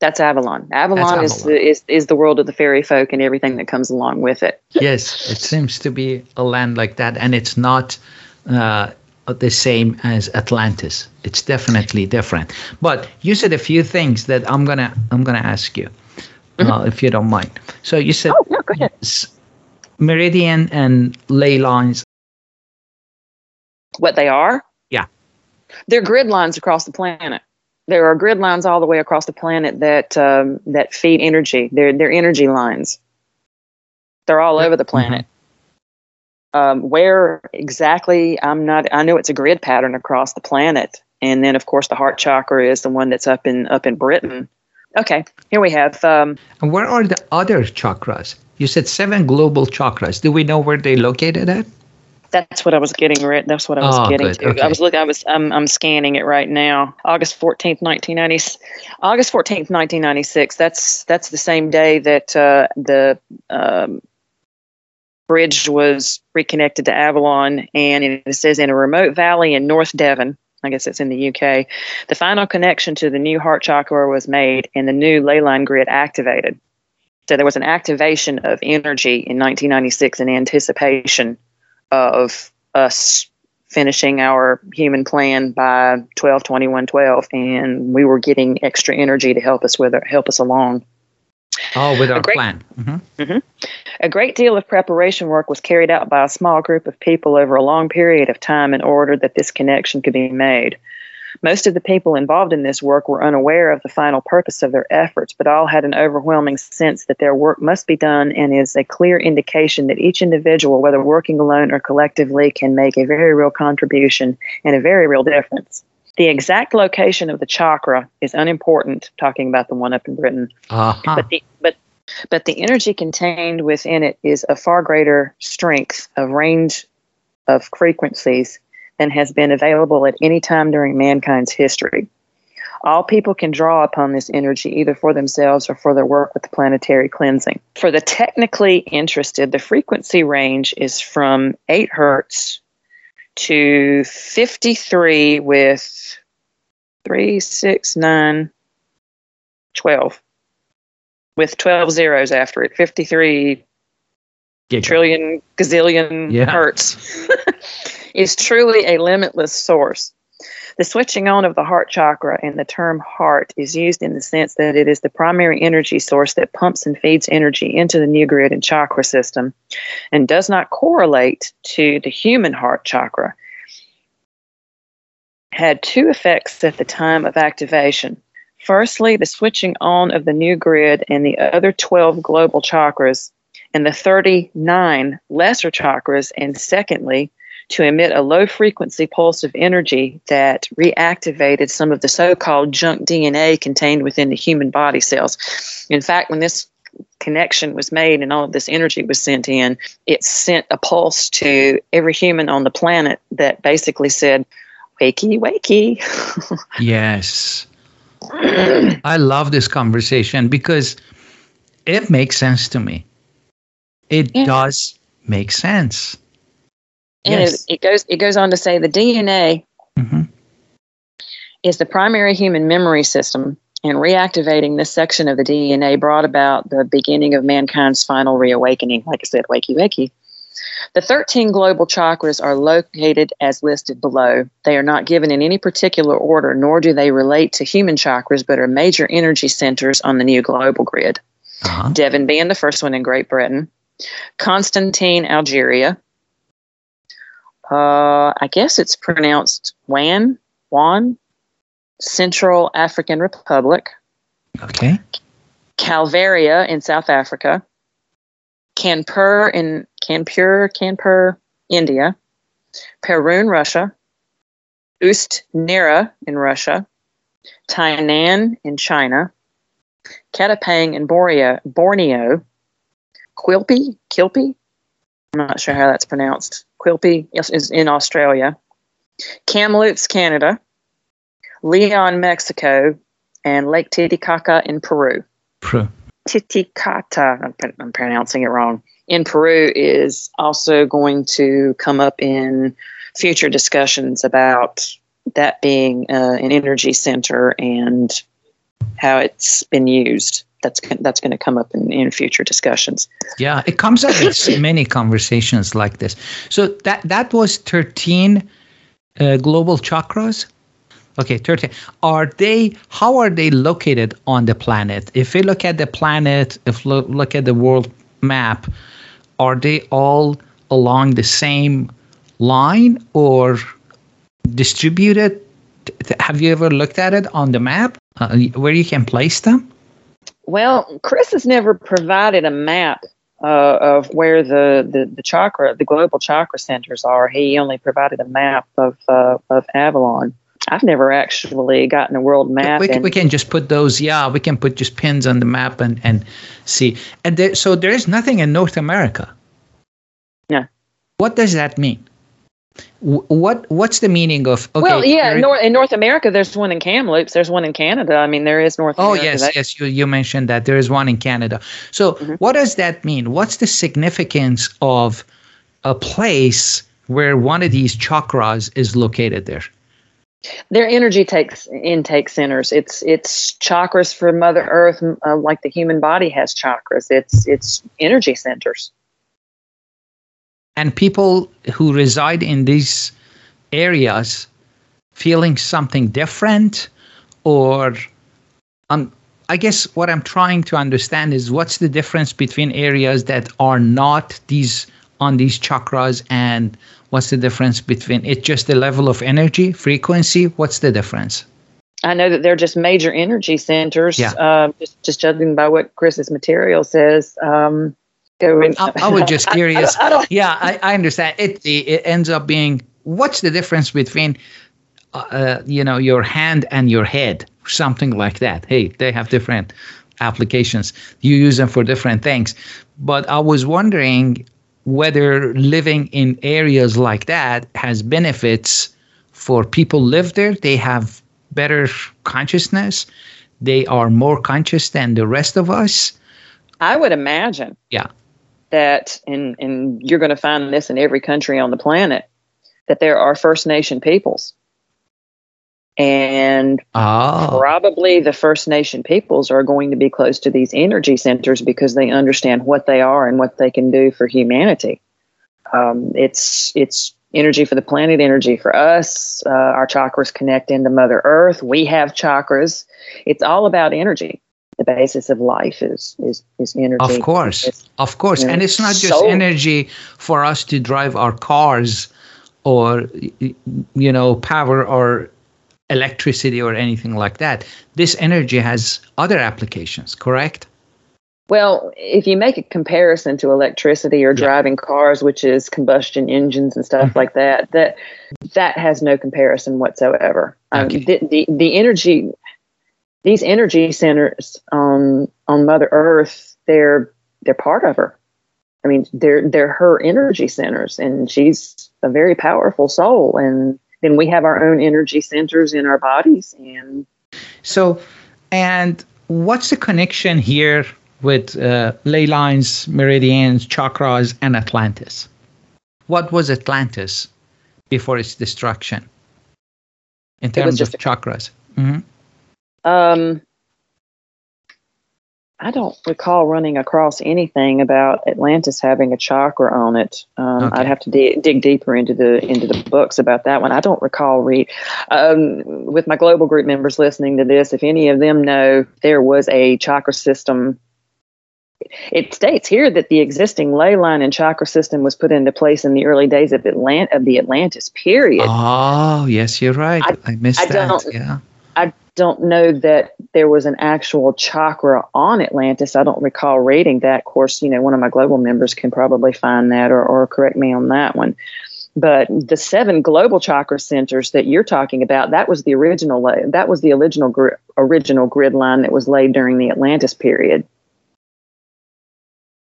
That's Avalon. Avalon, is Avalon. the is is the world of the fairy folk and everything that comes along with it. Yes, it seems to be a land like that, and it's not uh, the same as Atlantis. It's definitely different. But you said a few things that I'm gonna I'm gonna ask you, uh, if you don't mind. So you said Oh, yeah, go ahead. s- meridian and ley lines. What they are? Yeah. They're grid lines across the planet. There are grid lines all the way across the planet that um, that feed energy. They're they're energy lines. They're all over the planet. Um, where exactly? I'm not. I know it's a grid pattern across the planet, and then of course the heart chakra is the one that's up in up in Britain. Okay, here we have. Um, And where are the other chakras? You said seven global chakras. Do we know where they're located at? That's what I was getting. Right, that's what I was Oh, getting good, to. okay. I was looking. I was. I'm. I'm scanning it right now. August fourteenth, nineteen ninety. August fourteenth, nineteen ninety six. That's that's the same day that uh, the um, bridge was reconnected to Avalon, and it says in a remote valley in North Devon. I guess it's in the UK. The final connection to the new heart chakra was made, and the new ley line grid activated. So there was an activation of energy in 1996 in anticipation of us finishing our human plan by 12 21 12 and we were getting extra energy to help us with it help us along oh with our great, plan mm-hmm. Mm-hmm. a great deal of preparation work was carried out by a small group of people over a long period of time in order that this connection could be made most of the people involved in this work were unaware of the final purpose of their efforts, but all had an overwhelming sense that their work must be done and is a clear indication that each individual, whether working alone or collectively, can make a very real contribution and a very real difference. The exact location of the chakra is unimportant, talking about the one up in Britain. Uh-huh. But, the, but, but the energy contained within it is a far greater strength of range of frequencies than has been available at any time during mankind's history. All people can draw upon this energy either for themselves or for their work with the planetary cleansing. For the technically interested, the frequency range is from 8 hertz to 53 with 3, 6, 9, 12. With 12 zeros after it. 53 trillion gazillion yeah. hertz. is truly a limitless source. The switching on of the heart chakra and the term heart is used in the sense that it is the primary energy source that pumps and feeds energy into the new grid and chakra system and does not correlate to the human heart chakra. Had two effects at the time of activation. Firstly, the switching on of the new grid and the other 12 global chakras and the 39 lesser chakras. And secondly, to emit a low frequency pulse of energy that reactivated some of the so called junk DNA contained within the human body cells. In fact, when this connection was made and all of this energy was sent in, it sent a pulse to every human on the planet that basically said, Wakey, wakey. yes. I love this conversation because it makes sense to me. It yeah. does make sense. And yes. it, it, goes it goes on to say the DNA mm-hmm. is the primary human memory system, and reactivating this section of the DNA brought about the beginning of mankind's final reawakening. Like I said, wakey wakey. The 13 global chakras are located as listed below. They are not given in any particular order, nor do they relate to human chakras, but are major energy centers on the new global grid. Uh-huh. Devon being the first one in Great Britain, Constantine, Algeria, uh, I guess it's pronounced Wan, Wan, Central African Republic. Okay. Calvaria in South Africa. Kanpur in Kanpur, Kanpur, India. Perun, Russia. Ust Nera in Russia. Tainan in China. Ketapang in Borneo, Borneo. Quilpie, Kilpie, I'm not sure how that's pronounced. Quilpie is in Australia. Kamloops, Canada. Leon, Mexico. And Lake Titicaca in Peru. Peru. Titicaca, I'm, I'm pronouncing it wrong, in Peru is also going to come up in future discussions about that being uh, an energy center and how it's been used that's that's going to come up in, in future discussions. Yeah, it comes up in many conversations like this. So that that was thirteen uh, global chakras. Okay, 13. Are they, how are they located on the planet? If we look at the planet, if look, look at the world map, are they all along the same line or distributed? Have you ever looked at it on the map uh, where you can place them? Well, Chris has never provided a map uh, of where the, the, the chakra, the global chakra centers are. He only provided a map of uh, of Avalon. I've never actually gotten a world map. We, we, can just put those. Yeah, we can put just pins on the map and and see. And there, so there is nothing in North America. Yeah. What does that mean? What what's the meaning of okay, well yeah North, in north america there's one in kamloops there's one in canada. I mean there is north oh america. yes yes you, you mentioned that there is one in canada. So mm-hmm. what does that mean? What's the significance of a place where one of these chakras is located there? Their energy takes intake centers. It's it's chakras for mother earth uh, like the human body has chakras. It's it's energy centers and people who reside in these areas feeling something different or um, I guess what I'm trying to understand is what's the difference between areas that are not these on these chakras and what's the difference between it just the level of energy frequency what's the difference I know that they're just major energy centers. Yeah. Um, just, just judging by what Chris's material says. Um, going, I, I was just curious. I, I yeah, I, I understand. It it ends up being what's the difference between, uh, you know, your hand and your head, something like that. Hey, they have different applications. You use them for different things. But I was wondering whether living in areas like that has benefits for people live there. They have better consciousness. They are more conscious than the rest of us. I would imagine. Yeah. That, and, and you're going to find this in every country on the planet, that there are First Nation peoples. And oh. probably the First Nation peoples are going to be close to these energy centers because they understand what they are and what they can do for humanity. Um, it's it's energy for the planet, energy for us. Uh, our chakras connect into Mother Earth. We have chakras. It's all about energy. The basis of life is is is energy. Of course, it's, of course, you know, and it's not just soul. energy for us to drive our cars, or you know, power or electricity or anything like that. This energy has other applications. Correct? Well, if you make a comparison to electricity or driving cars, which is combustion engines and stuff Mhm. like that, that that has no comparison whatsoever. Um, the, the the energy, these energy centers on on Mother Earth, they're they're part of her. I mean, they're they're her energy centers, and she's a very powerful soul. And then we have our own energy centers in our bodies, and So, and what's the connection here with uh, ley lines, meridians, chakras, and Atlantis? What was Atlantis before its destruction in It was terms of just a- chakras? hmm Um, I don't recall running across anything about Atlantis having a chakra on it. Um, Okay. I'd have to di- dig deeper into the into the books about that one. I don't recall read um, with my global group members listening to this. If any of them know there was a chakra system. It states here that the existing ley line and chakra system was put into place in the early days of Atlant- of the Atlantis period. Oh, yes, you're right. I, I- missed I that. don't- Yeah. I don't know that there was an actual chakra on Atlantis. I don't recall reading that. Of course, you know, one of my global members can probably find that or, or correct me on that one. But the seven global chakra centers that you're talking about, that was the original that was the original gri- original grid line that was laid during the Atlantis period.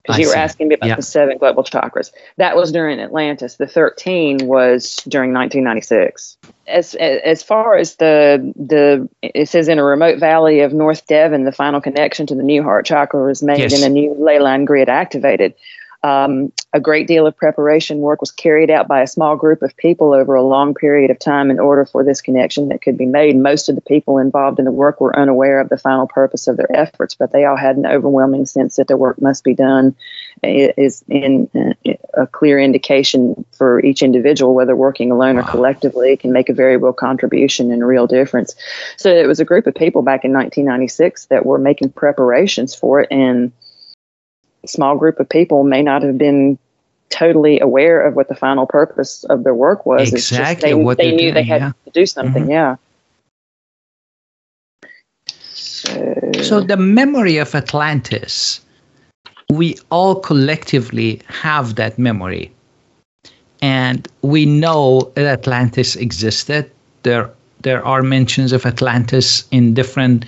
Because you were asking me about Yeah. the seven global chakras. That was during Atlantis. The 13 was during 1996 as as far as the the it says in a remote valley of North Devon, the final connection to the new heart chakra was made Yes. and a new ley line grid activated. Um, a great deal of preparation work was carried out by a small group of people over a long period of time in order for this connection that could be made. Most of the people involved in the work were unaware of the final purpose of their efforts, but they all had an overwhelming sense that the work must be done. It is in uh, a clear indication for each individual, whether working alone or collectively, can make a very real contribution and a real difference. So it was a group of people back in 1996 that were making preparations for it, and small group of people may not have been totally aware of what the final purpose of their work was. Exactly they, what they knew they had yeah. to do something. Mhm. Yeah. So, So the memory of Atlantis, we all collectively have that memory. And we know that Atlantis existed. There, there are mentions of Atlantis in different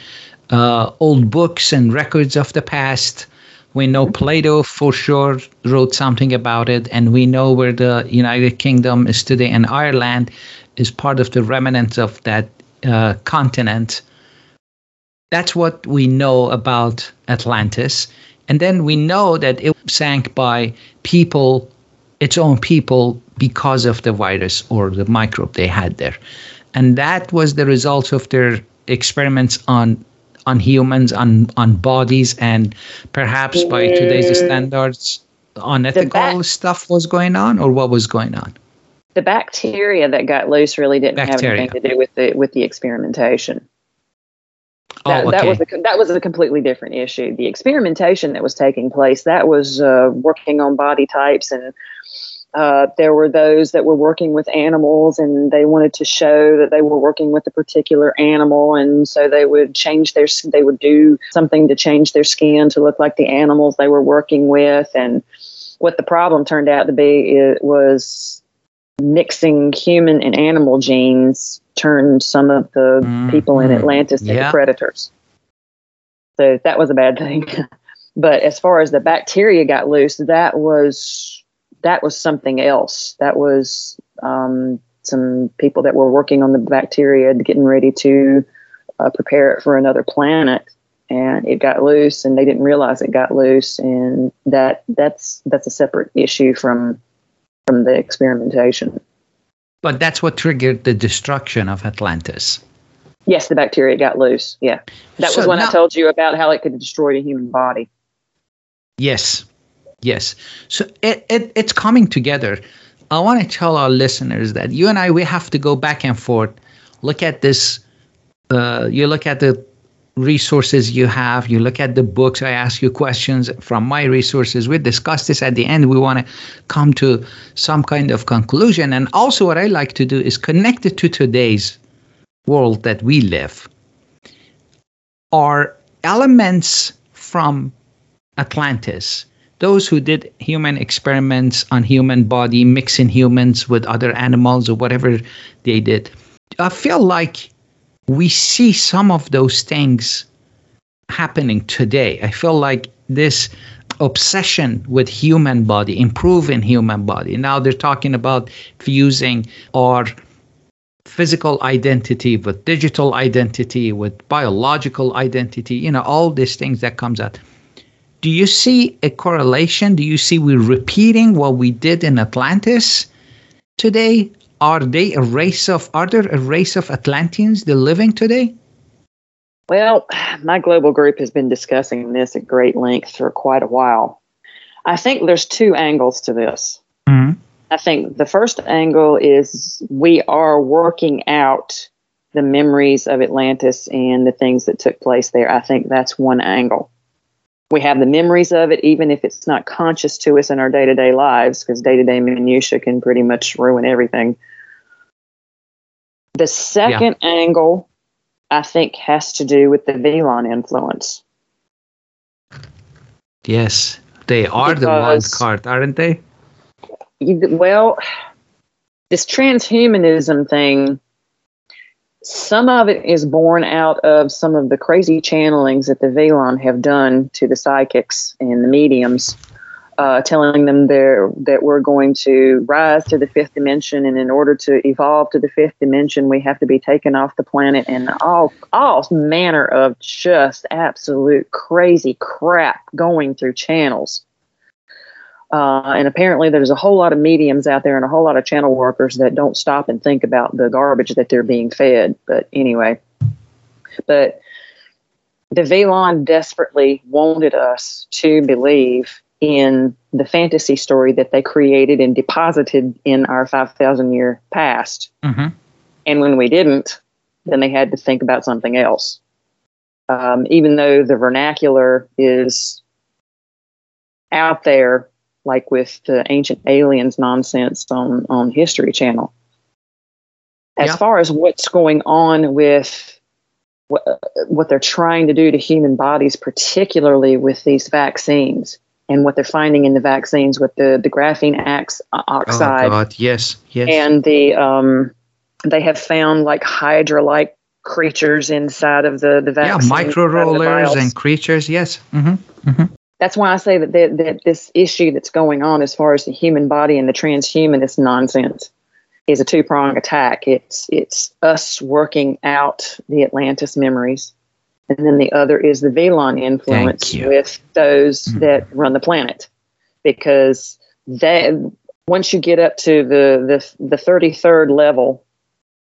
uh, old books and records of the past. We know Plato for sure wrote something about it, and we know where the United Kingdom is today, and Ireland is part of the remnants of that uh, continent. That's what we know about Atlantis. And then we know that it sank by people, its own people, because of the virus or the microbe they had there. And that was the result of their experiments on on humans, on on bodies, and perhaps by today's standards, unethical stuff was going on, or what was going on? The bacteria that got loose really didn't bacteria. have anything to do with the with the experimentation. That, oh, okay. that was a, that was a completely different issue. The experimentation that was taking place that was uh, working on body types and uh, there were those that were working with animals and they wanted to show that they were working with a particular animal and so they would change their they would do something to change their skin to look like the animals they were working with and what the problem turned out to be it was mixing human and animal genes turned some of the mm-hmm. people in Atlantis into yeah. predators so that was a bad thing but as far as the bacteria got loose that was that was something else. That was um, some people that were working on the bacteria, getting ready to uh, prepare it for another planet, and it got loose, and they didn't realize it got loose, and that that's that's a separate issue from from the experimentation. But that's what triggered the destruction of Atlantis. Yes, the bacteria got loose. Yeah, that so was when now, I told you about how it could destroy the human body. Yes, Yes. So it, it, it's coming together. I want to tell our listeners that you and I, we have to go back and forth, look at this. Uh, you look at the resources you have, you look at the books. I ask you questions from my resources. We discuss this at the end. We want to come to some kind of conclusion. And also, what I like to do is connect it to today's world that we live. Are elements from Atlantis those who did human experiments on human body, mixing humans with other animals or whatever they did, I feel like we see some of those things happening today. I feel like this obsession with human body, improving human body. Now they're talking about fusing our physical identity with digital identity, with biological identity, you know, all these things that comes out do you see a correlation? Do you see we're repeating what we did in Atlantis today? Are they a race of are there a race of Atlanteans that living today? Well, my global group has been discussing this at great length for quite a while. I think there's two angles to this. Mm-hmm. I think the first angle is we are working out the memories of Atlantis and the things that took place there. I think that's one angle we have the memories of it, even if it's not conscious to us in our day to day lives, because day to day minutia can pretty much ruin everything. The second yeah. angle, I think, has to do with the Velon influence. Yes, they are because, the wild card, aren't they? Well, this transhumanism thing some of it is born out of some of the crazy channelings that the Velon have done to the psychics and the mediums, uh, telling them that we're going to rise to the fifth dimension, and in order to evolve to the fifth dimension, we have to be taken off the planet, and all all manner of just absolute crazy crap going through channels. Uh, and apparently, there's a whole lot of mediums out there and a whole lot of channel workers that don't stop and think about the garbage that they're being fed. But anyway, but the Velon desperately wanted us to believe in the fantasy story that they created and deposited in our 5,000 year past. Mm-hmm. And when we didn't, then they had to think about something else. Um, even though the vernacular is out there like with the ancient aliens nonsense on on History Channel. As yeah. far as what's going on with what, what they're trying to do to human bodies, particularly with these vaccines and what they're finding in the vaccines with the, the graphene ax, uh, oxide. Oh God, yes, yes. And the um, they have found like Hydra-like creatures inside of the the vaccine. Yeah, micro rollers and creatures. Yes. Mm-hmm. Mm-hmm that's why I say that, that, that this issue that's going on as far as the human body and the transhumanist nonsense is a two prong attack. It's it's us working out the Atlantis memories, and then the other is the Velon influence with those mm-hmm. that run the planet, because that once you get up to the the the thirty third level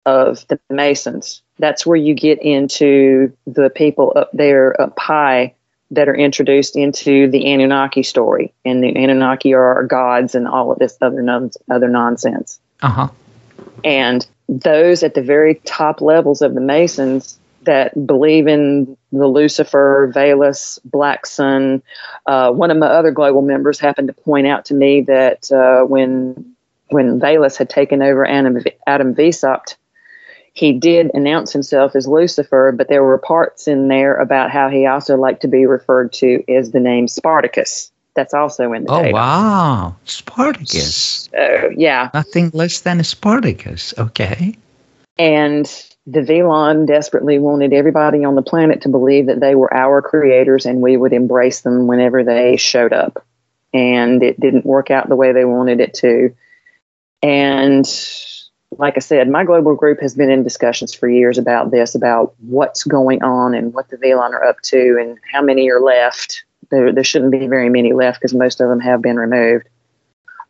of the Masons, that's where you get into the people up there up high that are introduced into the Anunnaki story, and the Anunnaki are gods and all of this other non- other nonsense. Uh huh. And those at the very top levels of the Masons that believe in the Lucifer, Veles, Black Sun. Uh, one of my other global members happened to point out to me that uh, when when Veles had taken over Adam, Adam Weishaupt, he did announce himself as Lucifer, but there were parts in there about how he also liked to be referred to as the name Spartacus. That's also in the Oh data. wow, Spartacus. So, yeah. Nothing less than Spartacus. Okay. And the Velon desperately wanted everybody on the planet to believe that they were our creators and we would embrace them whenever they showed up. And it didn't work out the way they wanted it to. And like I said, my global group has been in discussions for years about this, about what's going on and what the Velon are up to and how many are left. There, there shouldn't be very many left because most of them have been removed.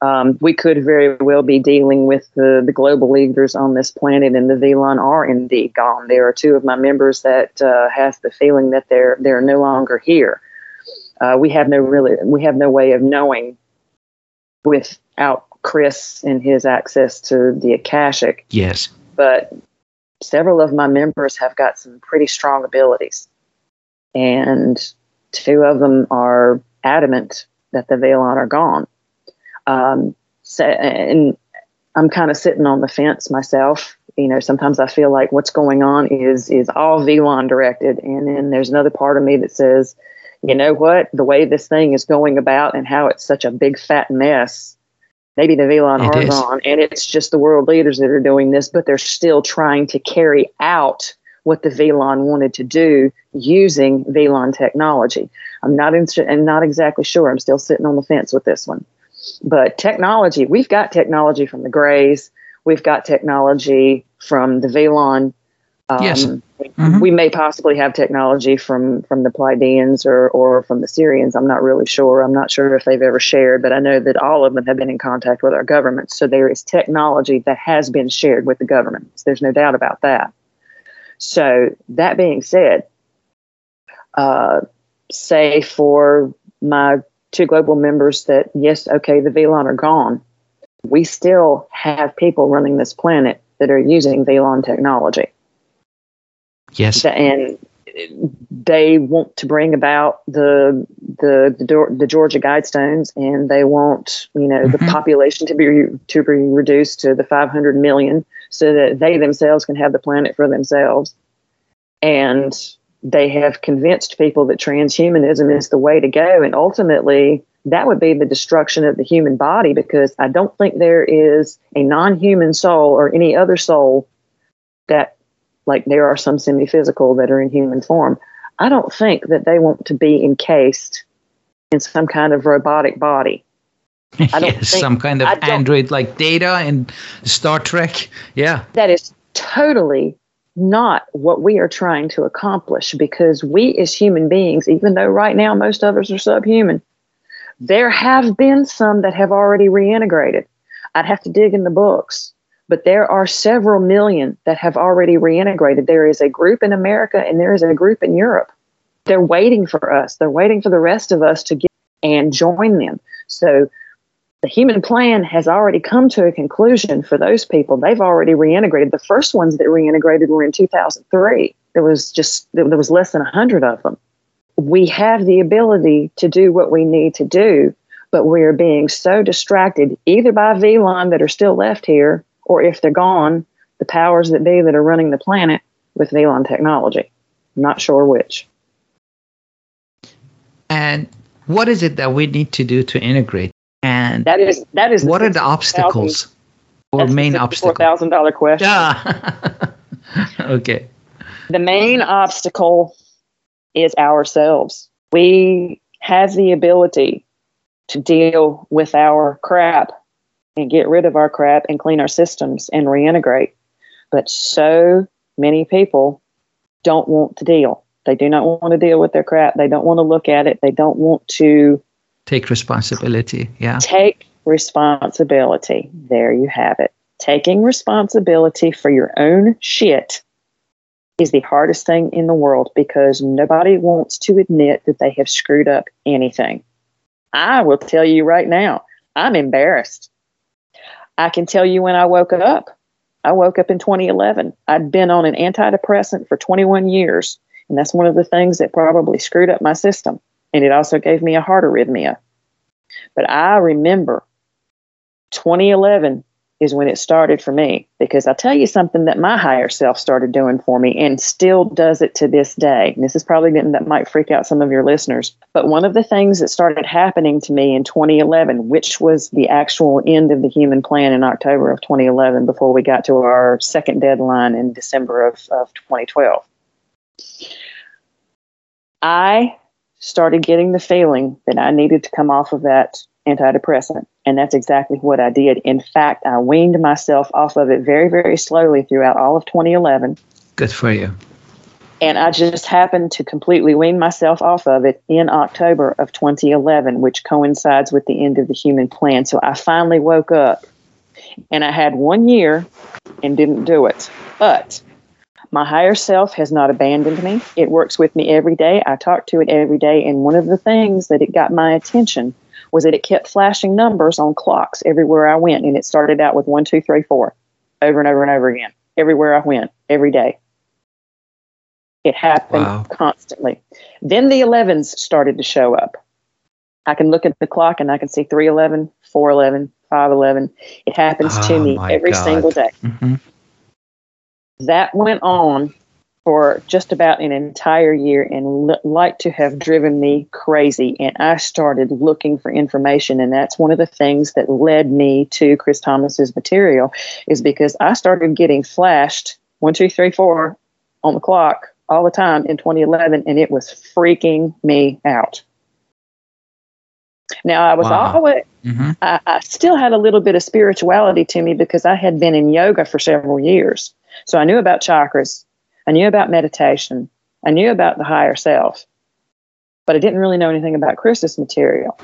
Um, we could very well be dealing with the, the global leaders on this planet, and the Velon are indeed gone. There are two of my members that uh, has the feeling that they're they're no longer here. Uh, we have no really we have no way of knowing without Chris and his access to the Akashic. Yes. But several of my members have got some pretty strong abilities, and two of them are adamant that the Velon are gone. Um, so, and I'm kind of sitting on the fence myself. You know, sometimes I feel like what's going on is is all Velon directed, and then there's another part of me that says, you know what, the way this thing is going about and how it's such a big fat mess, maybe the Velon gone, and it's just the world leaders that are doing this, but they're still trying to carry out what the Velon wanted to do using Velon technology. I'm not in, and not exactly sure. I'm still sitting on the fence with this one. But technology, we've got technology from the Greys. We've got technology from the Velon. Um, Yes. we- Mhm. We may possibly have technology from from the Pleiadians or or from the Sirians. I'm not really sure. I'm not sure if they've ever shared, but I know that all of them have been in contact with our government. So there is technology that has been shared with the government. There's no doubt about that. So that being said, uh, say for my two global members that yes, okay, the Velon are gone. We still have people running this planet that are using Velon technology Yes. and they want to bring about the the the, the Georgia Guidestones, and they want you know the Mhm. population to be to be reduced to the 500 million, so that they themselves can have the planet for themselves. And they have convinced people that transhumanism is the way to go, and ultimately that would be the destruction of the human body because I don't think there is a non-human soul or any other soul that like there are some semi-physical that are in human form i don't think that they want to be encased in some kind of robotic body I don't yes, think- some kind of android like data in Star Trek. Yeah. that is totally not what we are trying to accomplish because we as human beings even though right now most of us are subhuman there have been some that have already reintegrated i'd have to dig in the books but there are several million that have already reintegrated there is a group in america and there is a group in europe they're waiting for us they're waiting for the rest of us to get and join them so the human plan has already come to a conclusion for those people. They've already reintegrated. The first ones that reintegrated were in 2003. There was just there was less than 100 of them. We have the ability to do what we need to do, but we are being so distracted either by Velon that are still left here, or if they're gone, the powers that be that are running the planet with Velon technology. I'm not sure which. And what is it that we need to do to integrate? And That is that is what are the obstacles or main obstacles? thousand dollar question. Yeah. okay. The main obstacle is ourselves. We have the ability to deal with our crap and get rid of our crap and clean our systems and reintegrate. But so many people don't want to deal. They do not want to deal with their crap. They don't want to look at it. They don't want to Take responsibility. Yeah. take responsibility. There you have it. Taking responsibility for your own shit is the hardest thing in the world because nobody wants to admit that they have screwed up anything. I will tell you right now, I'm embarrassed. I can tell you when I woke up. I woke up in 2011. I'd been on an antidepressant for 21 years, and that's one of the things that probably screwed up my system. And it also gave me a heart arrhythmia. But I remember 2011 is when it started for me because I'll tell you something that my higher self started doing for me and still does it to this day. And this is probably something that might freak out some of your listeners. But one of the things that started happening to me in 2011, which was the actual end of the human plan in October of 2011 before we got to our second deadline in December of, of 2012, I started getting the feeling that I needed to come off of that antidepressant. And that's exactly what I did. In fact, I weaned myself off of it very, very slowly throughout all of 2011. Good for you. And I just happened to completely wean myself off of it in October of 2011, which coincides with the end of the human plan. So I finally woke up and I had one year and didn't do it. But my higher self has not abandoned me. It works with me every day. I talk to it every day. And one of the things that it got my attention was that it kept flashing numbers on clocks everywhere I went. And it started out with one, two, three, four, over and over and over again, everywhere I went, every day. It happened wow. constantly. Then the 11s started to show up. I can look at the clock and I can see 311, 411, 511. It happens oh, to me every God. single day. Mm-hmm. That went on for just about an entire year and l- like to have driven me crazy. And I started looking for information. And that's one of the things that led me to Chris Thomas's material is because I started getting flashed one, two, three, four on the clock all the time in 2011. And it was freaking me out. Now I was wow. always, mm-hmm. I, I still had a little bit of spirituality to me because I had been in yoga for several years. So I knew about chakras. I knew about meditation. I knew about the higher self, but I didn't really know anything about Chris's material.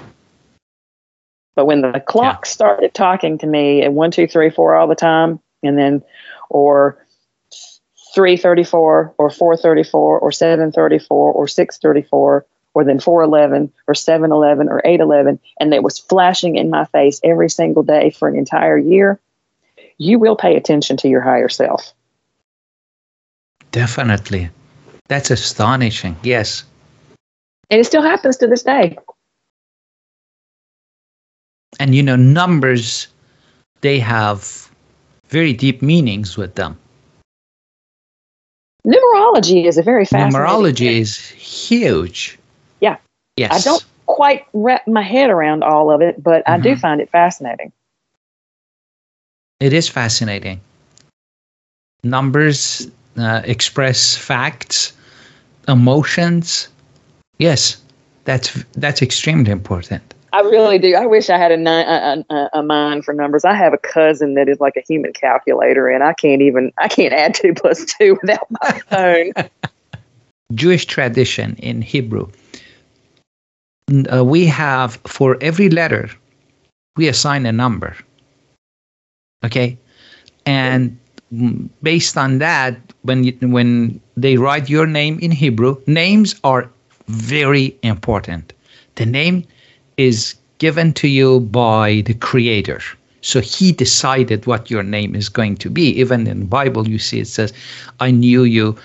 But when the clock yeah. started talking to me at one, two, three, four all the time, and then or 334 or 434 or 734 or 634 or then 411 or 711 or 811 and it was flashing in my face every single day for an entire year you will pay attention to your higher self Definitely. That's astonishing. Yes. And it still happens to this day. And you know, numbers, they have very deep meanings with them. Numerology is a very fascinating. Numerology thing. is huge. Yeah. Yes. I don't quite wrap my head around all of it, but mm-hmm. I do mm-hmm. find it fascinating. It is fascinating. Numbers uh, express facts, emotions. Yes, that's that's extremely important. I really do. I wish I had a, a, a, a, mind for numbers. I have a cousin that is like a human calculator, and I can't even I can't add two plus two without my phone. Jewish tradition in Hebrew, uh, we have for every letter, we assign a number. Okay, and based on that, when you, when they write your name in Hebrew, names are very important. The name is given to you by the Creator. So he decided what your name is going to be. Even in the Bible, you see it says, "I knew you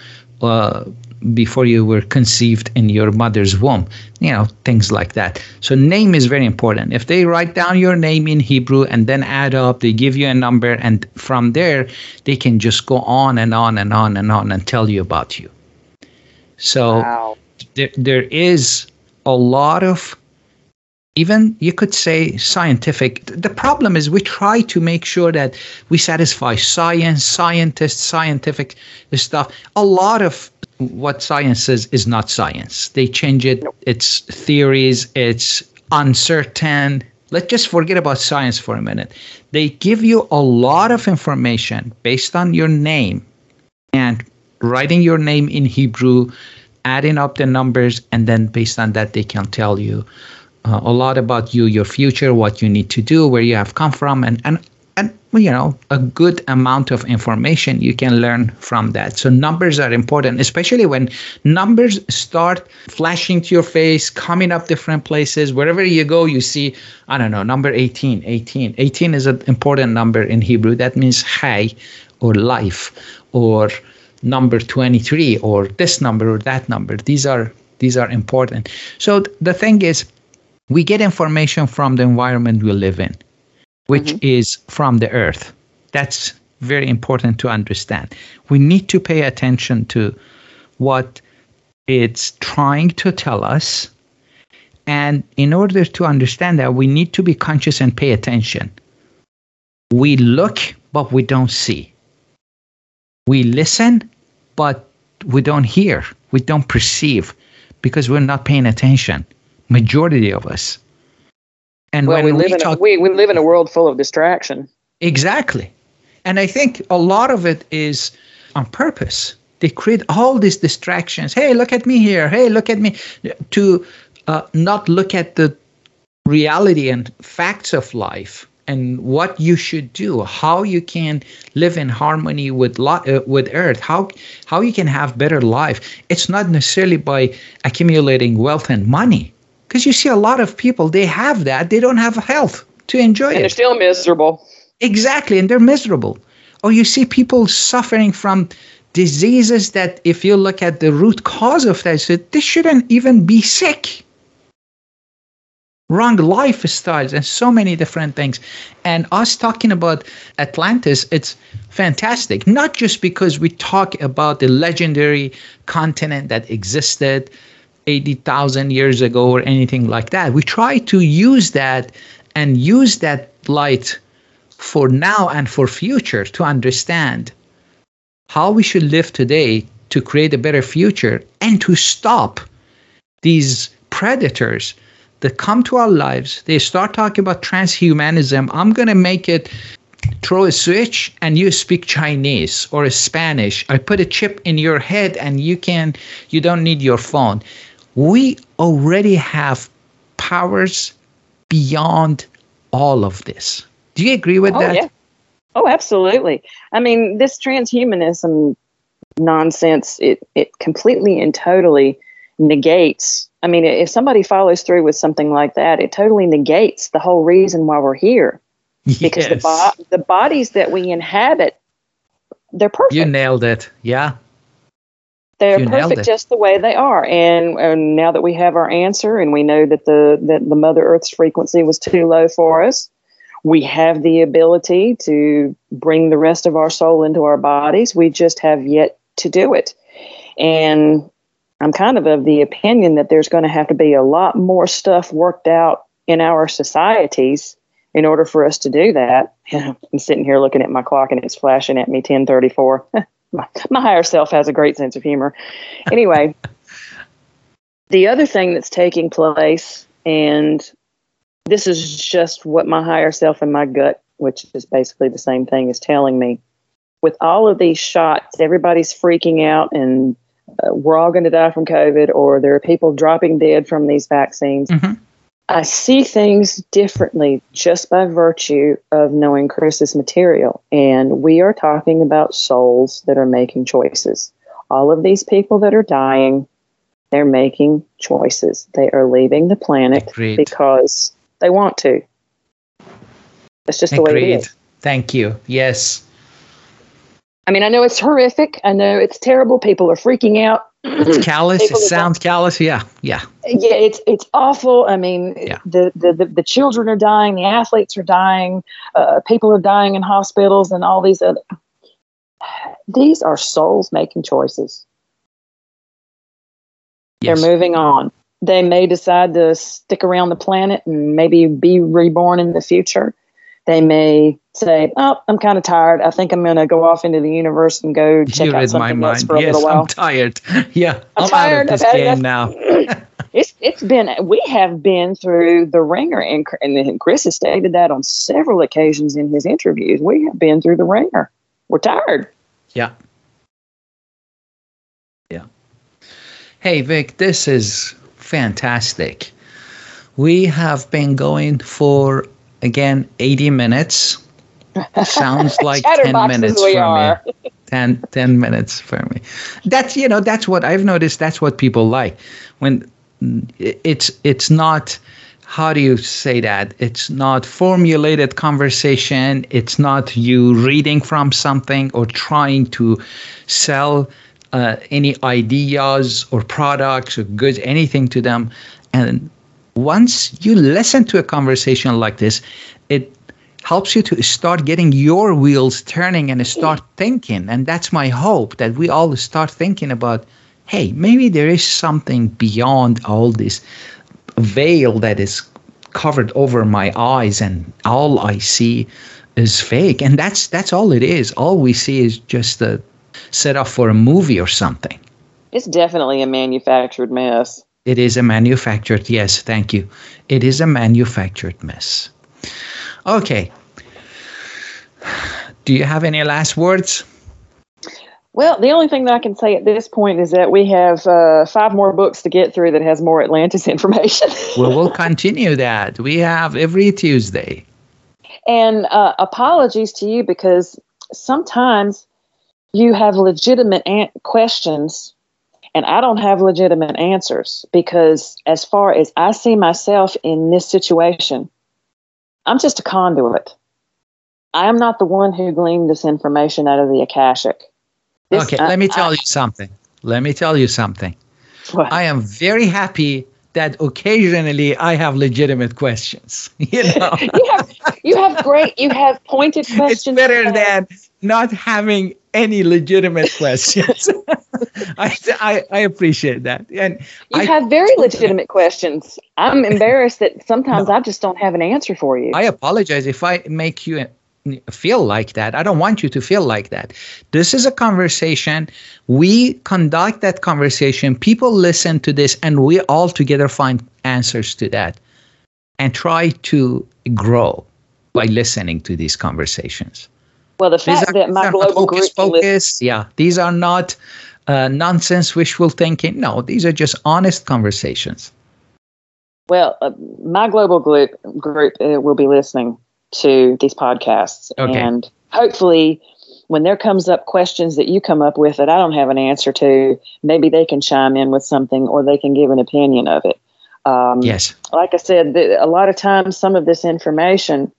uh, before you were conceived in your mother's womb you know things like that. So name is very important. If they write down your name in hebrew and then add up they give you a number and from there they can just go on and on and on and on and tell you about you. So wow. there, there is a lot of even you could say scientific. The problem is we try to make sure that we satisfy science scientists scientific stuff. A lot of what science says is not science. They change it. Nope. It's theories. It's uncertain. Let's just forget about science for a minute. They give you a lot of information based on your name and writing your name in Hebrew, adding up the numbers, and then based on that, they can tell you uh, a lot about you, your future, what you need to do, where you have come from, and, and and you know a good amount of information you can learn from that. So numbers are important especially when numbers start flashing to your face coming up different places. Wherever you go you see i don't know number 18 18 18 is an important number in hebrew. That means chai or life or number 23 or this number or that number. These are these are important. So the thing is we get information from the environment we live in which mm-hmm. is from the earth. That's very important to understand. We need to pay attention to what it's trying to tell us. And in order to understand that, we need to be conscious and pay attention. We look, but we don't see. We listen, but we don't hear. We don't perceive because we're not paying attention. Majority of us. And well, we live we in talk, a, we, we live in a world full of distraction. Exactly. And I think a lot of it is on purpose. They create all these distractions. Hey, look at me here. Hey, look at me. To uh, not look at the reality and facts of life and what you should do, how you can live in harmony with uh, with Earth, how how you can have better life. It's not necessarily by accumulating wealth and money. Because you see a lot of people, they have that, they don't have health to enjoy and it. They're still miserable. Exactly, and they're miserable. Or you see people suffering from diseases that, if you look at the root cause of that, they shouldn't even be sick. Wrong lifestyles and so many different things. And us talking about Atlantis, it's fantastic. Not just because we talk about the legendary continent that existed 80,000 years ago or anything like that. We try to use that and use that light for now and for future to understand how we should live today to create a better future and to stop these predators that come to our lives. They start talking about transhumanism. I'm going to make it throw a switch and you speak Chinese or Spanish. I put a chip in your head and you can you don't need your phone we already have powers beyond all of this. Do you agree with oh, that? Yeah. Oh, absolutely. I mean, this transhumanism nonsense, it, it completely and totally negates. I mean, if somebody follows through with something like that, it totally negates the whole reason why we're here. Yes. Because the, bo- the bodies that we inhabit, they're perfect. You nailed it. Yeah. They're you perfect just the way they are. And, and now that we have our answer and we know that the that the Mother Earth's frequency was too low for us, we have the ability to bring the rest of our soul into our bodies. We just have yet to do it. And I'm kind of of the opinion that there's going to have to be a lot more stuff worked out in our societies in order for us to do that. I'm sitting here looking at my clock and it's flashing at me 1034. my, higher self has a great sense of humor. Anyway, the other thing that's taking place, and this is just what my higher self and my gut, which is basically the same thing, is telling me. With all of these shots, everybody's freaking out and uh, we're all going to die from COVID, or there are people dropping dead from these vaccines. Mm-hmm. I see things differently just by virtue of knowing Chris's material. And we are talking about souls that are making choices. All of these people that are dying, they're making choices. They are leaving the planet Agreed. because they want to. That's just Agreed. the way it is. Thank you. Yes. I mean, I know it's horrific. I know it's terrible. People are freaking out. It's callous. it sounds callous. Yeah, yeah. Yeah, it's it's awful. I mean, yeah. the, the, the the children are dying, the athletes are dying, uh, people are dying in hospitals, and all these other. These are souls making choices. Yes. They're moving on. They may decide to stick around the planet and maybe be reborn in the future. They may say, "Oh, I'm kind of tired. I think I'm going to go off into the universe and go check you out something else for a yes, little while." I'm tired. Yeah, I'm, I'm tired. out of this game now. it's it's been we have been through the wringer, and, and Chris has stated that on several occasions in his interviews. We have been through the wringer. We're tired. Yeah. Yeah. Hey Vic, this is fantastic. We have been going for again 80 minutes. Sounds like 10 minutes for are. me 10, 10 minutes for me. That's you know that's what i've noticed that's what people like. When it's it's not how do you say that? It's not formulated conversation. It's not you reading from something or trying to sell uh, any ideas or products or goods anything to them. And once you listen to a conversation like this it helps you to start getting your wheels turning and start thinking. And that's my hope that we all start thinking about hey, maybe there is something beyond all this veil that is covered over my eyes and all I see is fake. And that's that's all it is. All we see is just a setup for a movie or something. It's definitely a manufactured mess. It is a manufactured, yes, thank you. It is a manufactured mess. Okay. Do you have any last words? Well, the only thing that I can say at this point is that we have uh, five more books to get through that has more Atlantis information. well, we'll continue that. We have every Tuesday. And uh, apologies to you because sometimes you have legitimate questions and I don't have legitimate answers because, as far as I see myself in this situation, I'm just a conduit. I am not the one who gleaned this information out of the Akashic. This, okay, let me tell I, you something. Let me tell you something. What? I am very happy that occasionally I have legitimate questions. You know, you have you have great, you have pointed questions. It's better than not having any legitimate questions. I, I, I appreciate that, and you I, have very legitimate questions. I'm embarrassed that sometimes no, I just don't have an answer for you. I apologize if I make you feel like that. I don't want you to feel like that. This is a conversation. We conduct that conversation. People listen to this, and we all together find answers to that and try to grow by listening to these conversations. Well, the fact that my global focus, focus, yeah, these are not uh, nonsense, wishful thinking. No, these are just honest conversations. Well, uh, my global group group uh, will be listening to these podcasts. Okay. And hopefully, when there comes up questions that you come up with that I don't have an answer to, maybe they can chime in with something or they can give an opinion of it. Um, yes. Like I said, a lot of times, some of this information,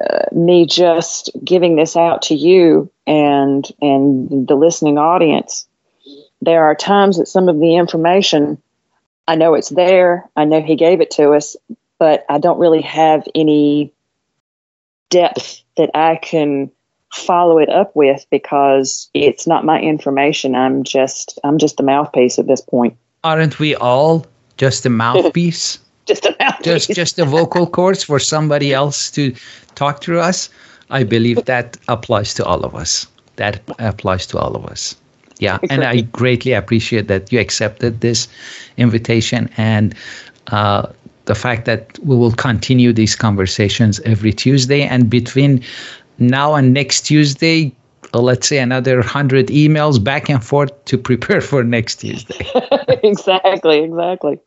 uh, me just giving this out to you and and the listening audience, there are times that some of the information, I know it's there. I know he gave it to us, but I don't really have any depth that I can follow it up with because it's not my information. I'm just I'm just a mouthpiece at this point. Aren't we all just a mouthpiece? just a. Just just a vocal cords for somebody else to talk to us. I believe that applies to all of us. That applies to all of us. Yeah, and I greatly appreciate that you accepted this invitation and uh, the fact that we will continue these conversations every Tuesday, and between now and next Tuesday, uh, let's say another 100 emails back and forth to prepare for next Tuesday. exactly, exactly.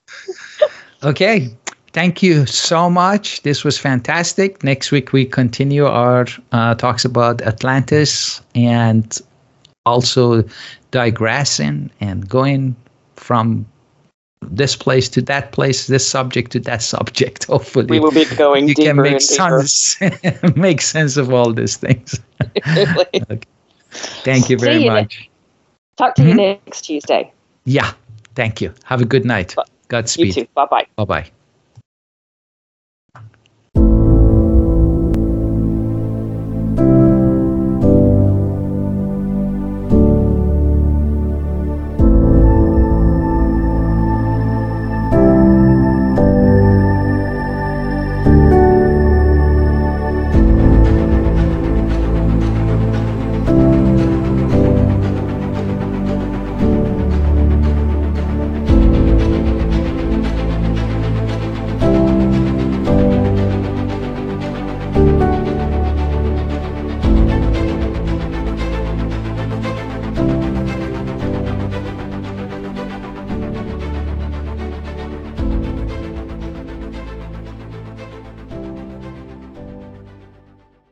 Okay. Thank you so much. This was fantastic. Next week, we continue our uh, talks about Atlantis and also digressing and going from this place to that place, this subject to that subject. Hopefully, we will be going. You can make sense, make sense of all these things. okay. Thank you very you much. Next. Talk to mm-hmm. you next Tuesday. Yeah. Thank you. Have a good night. Godspeed. You too. Bye bye. Bye bye.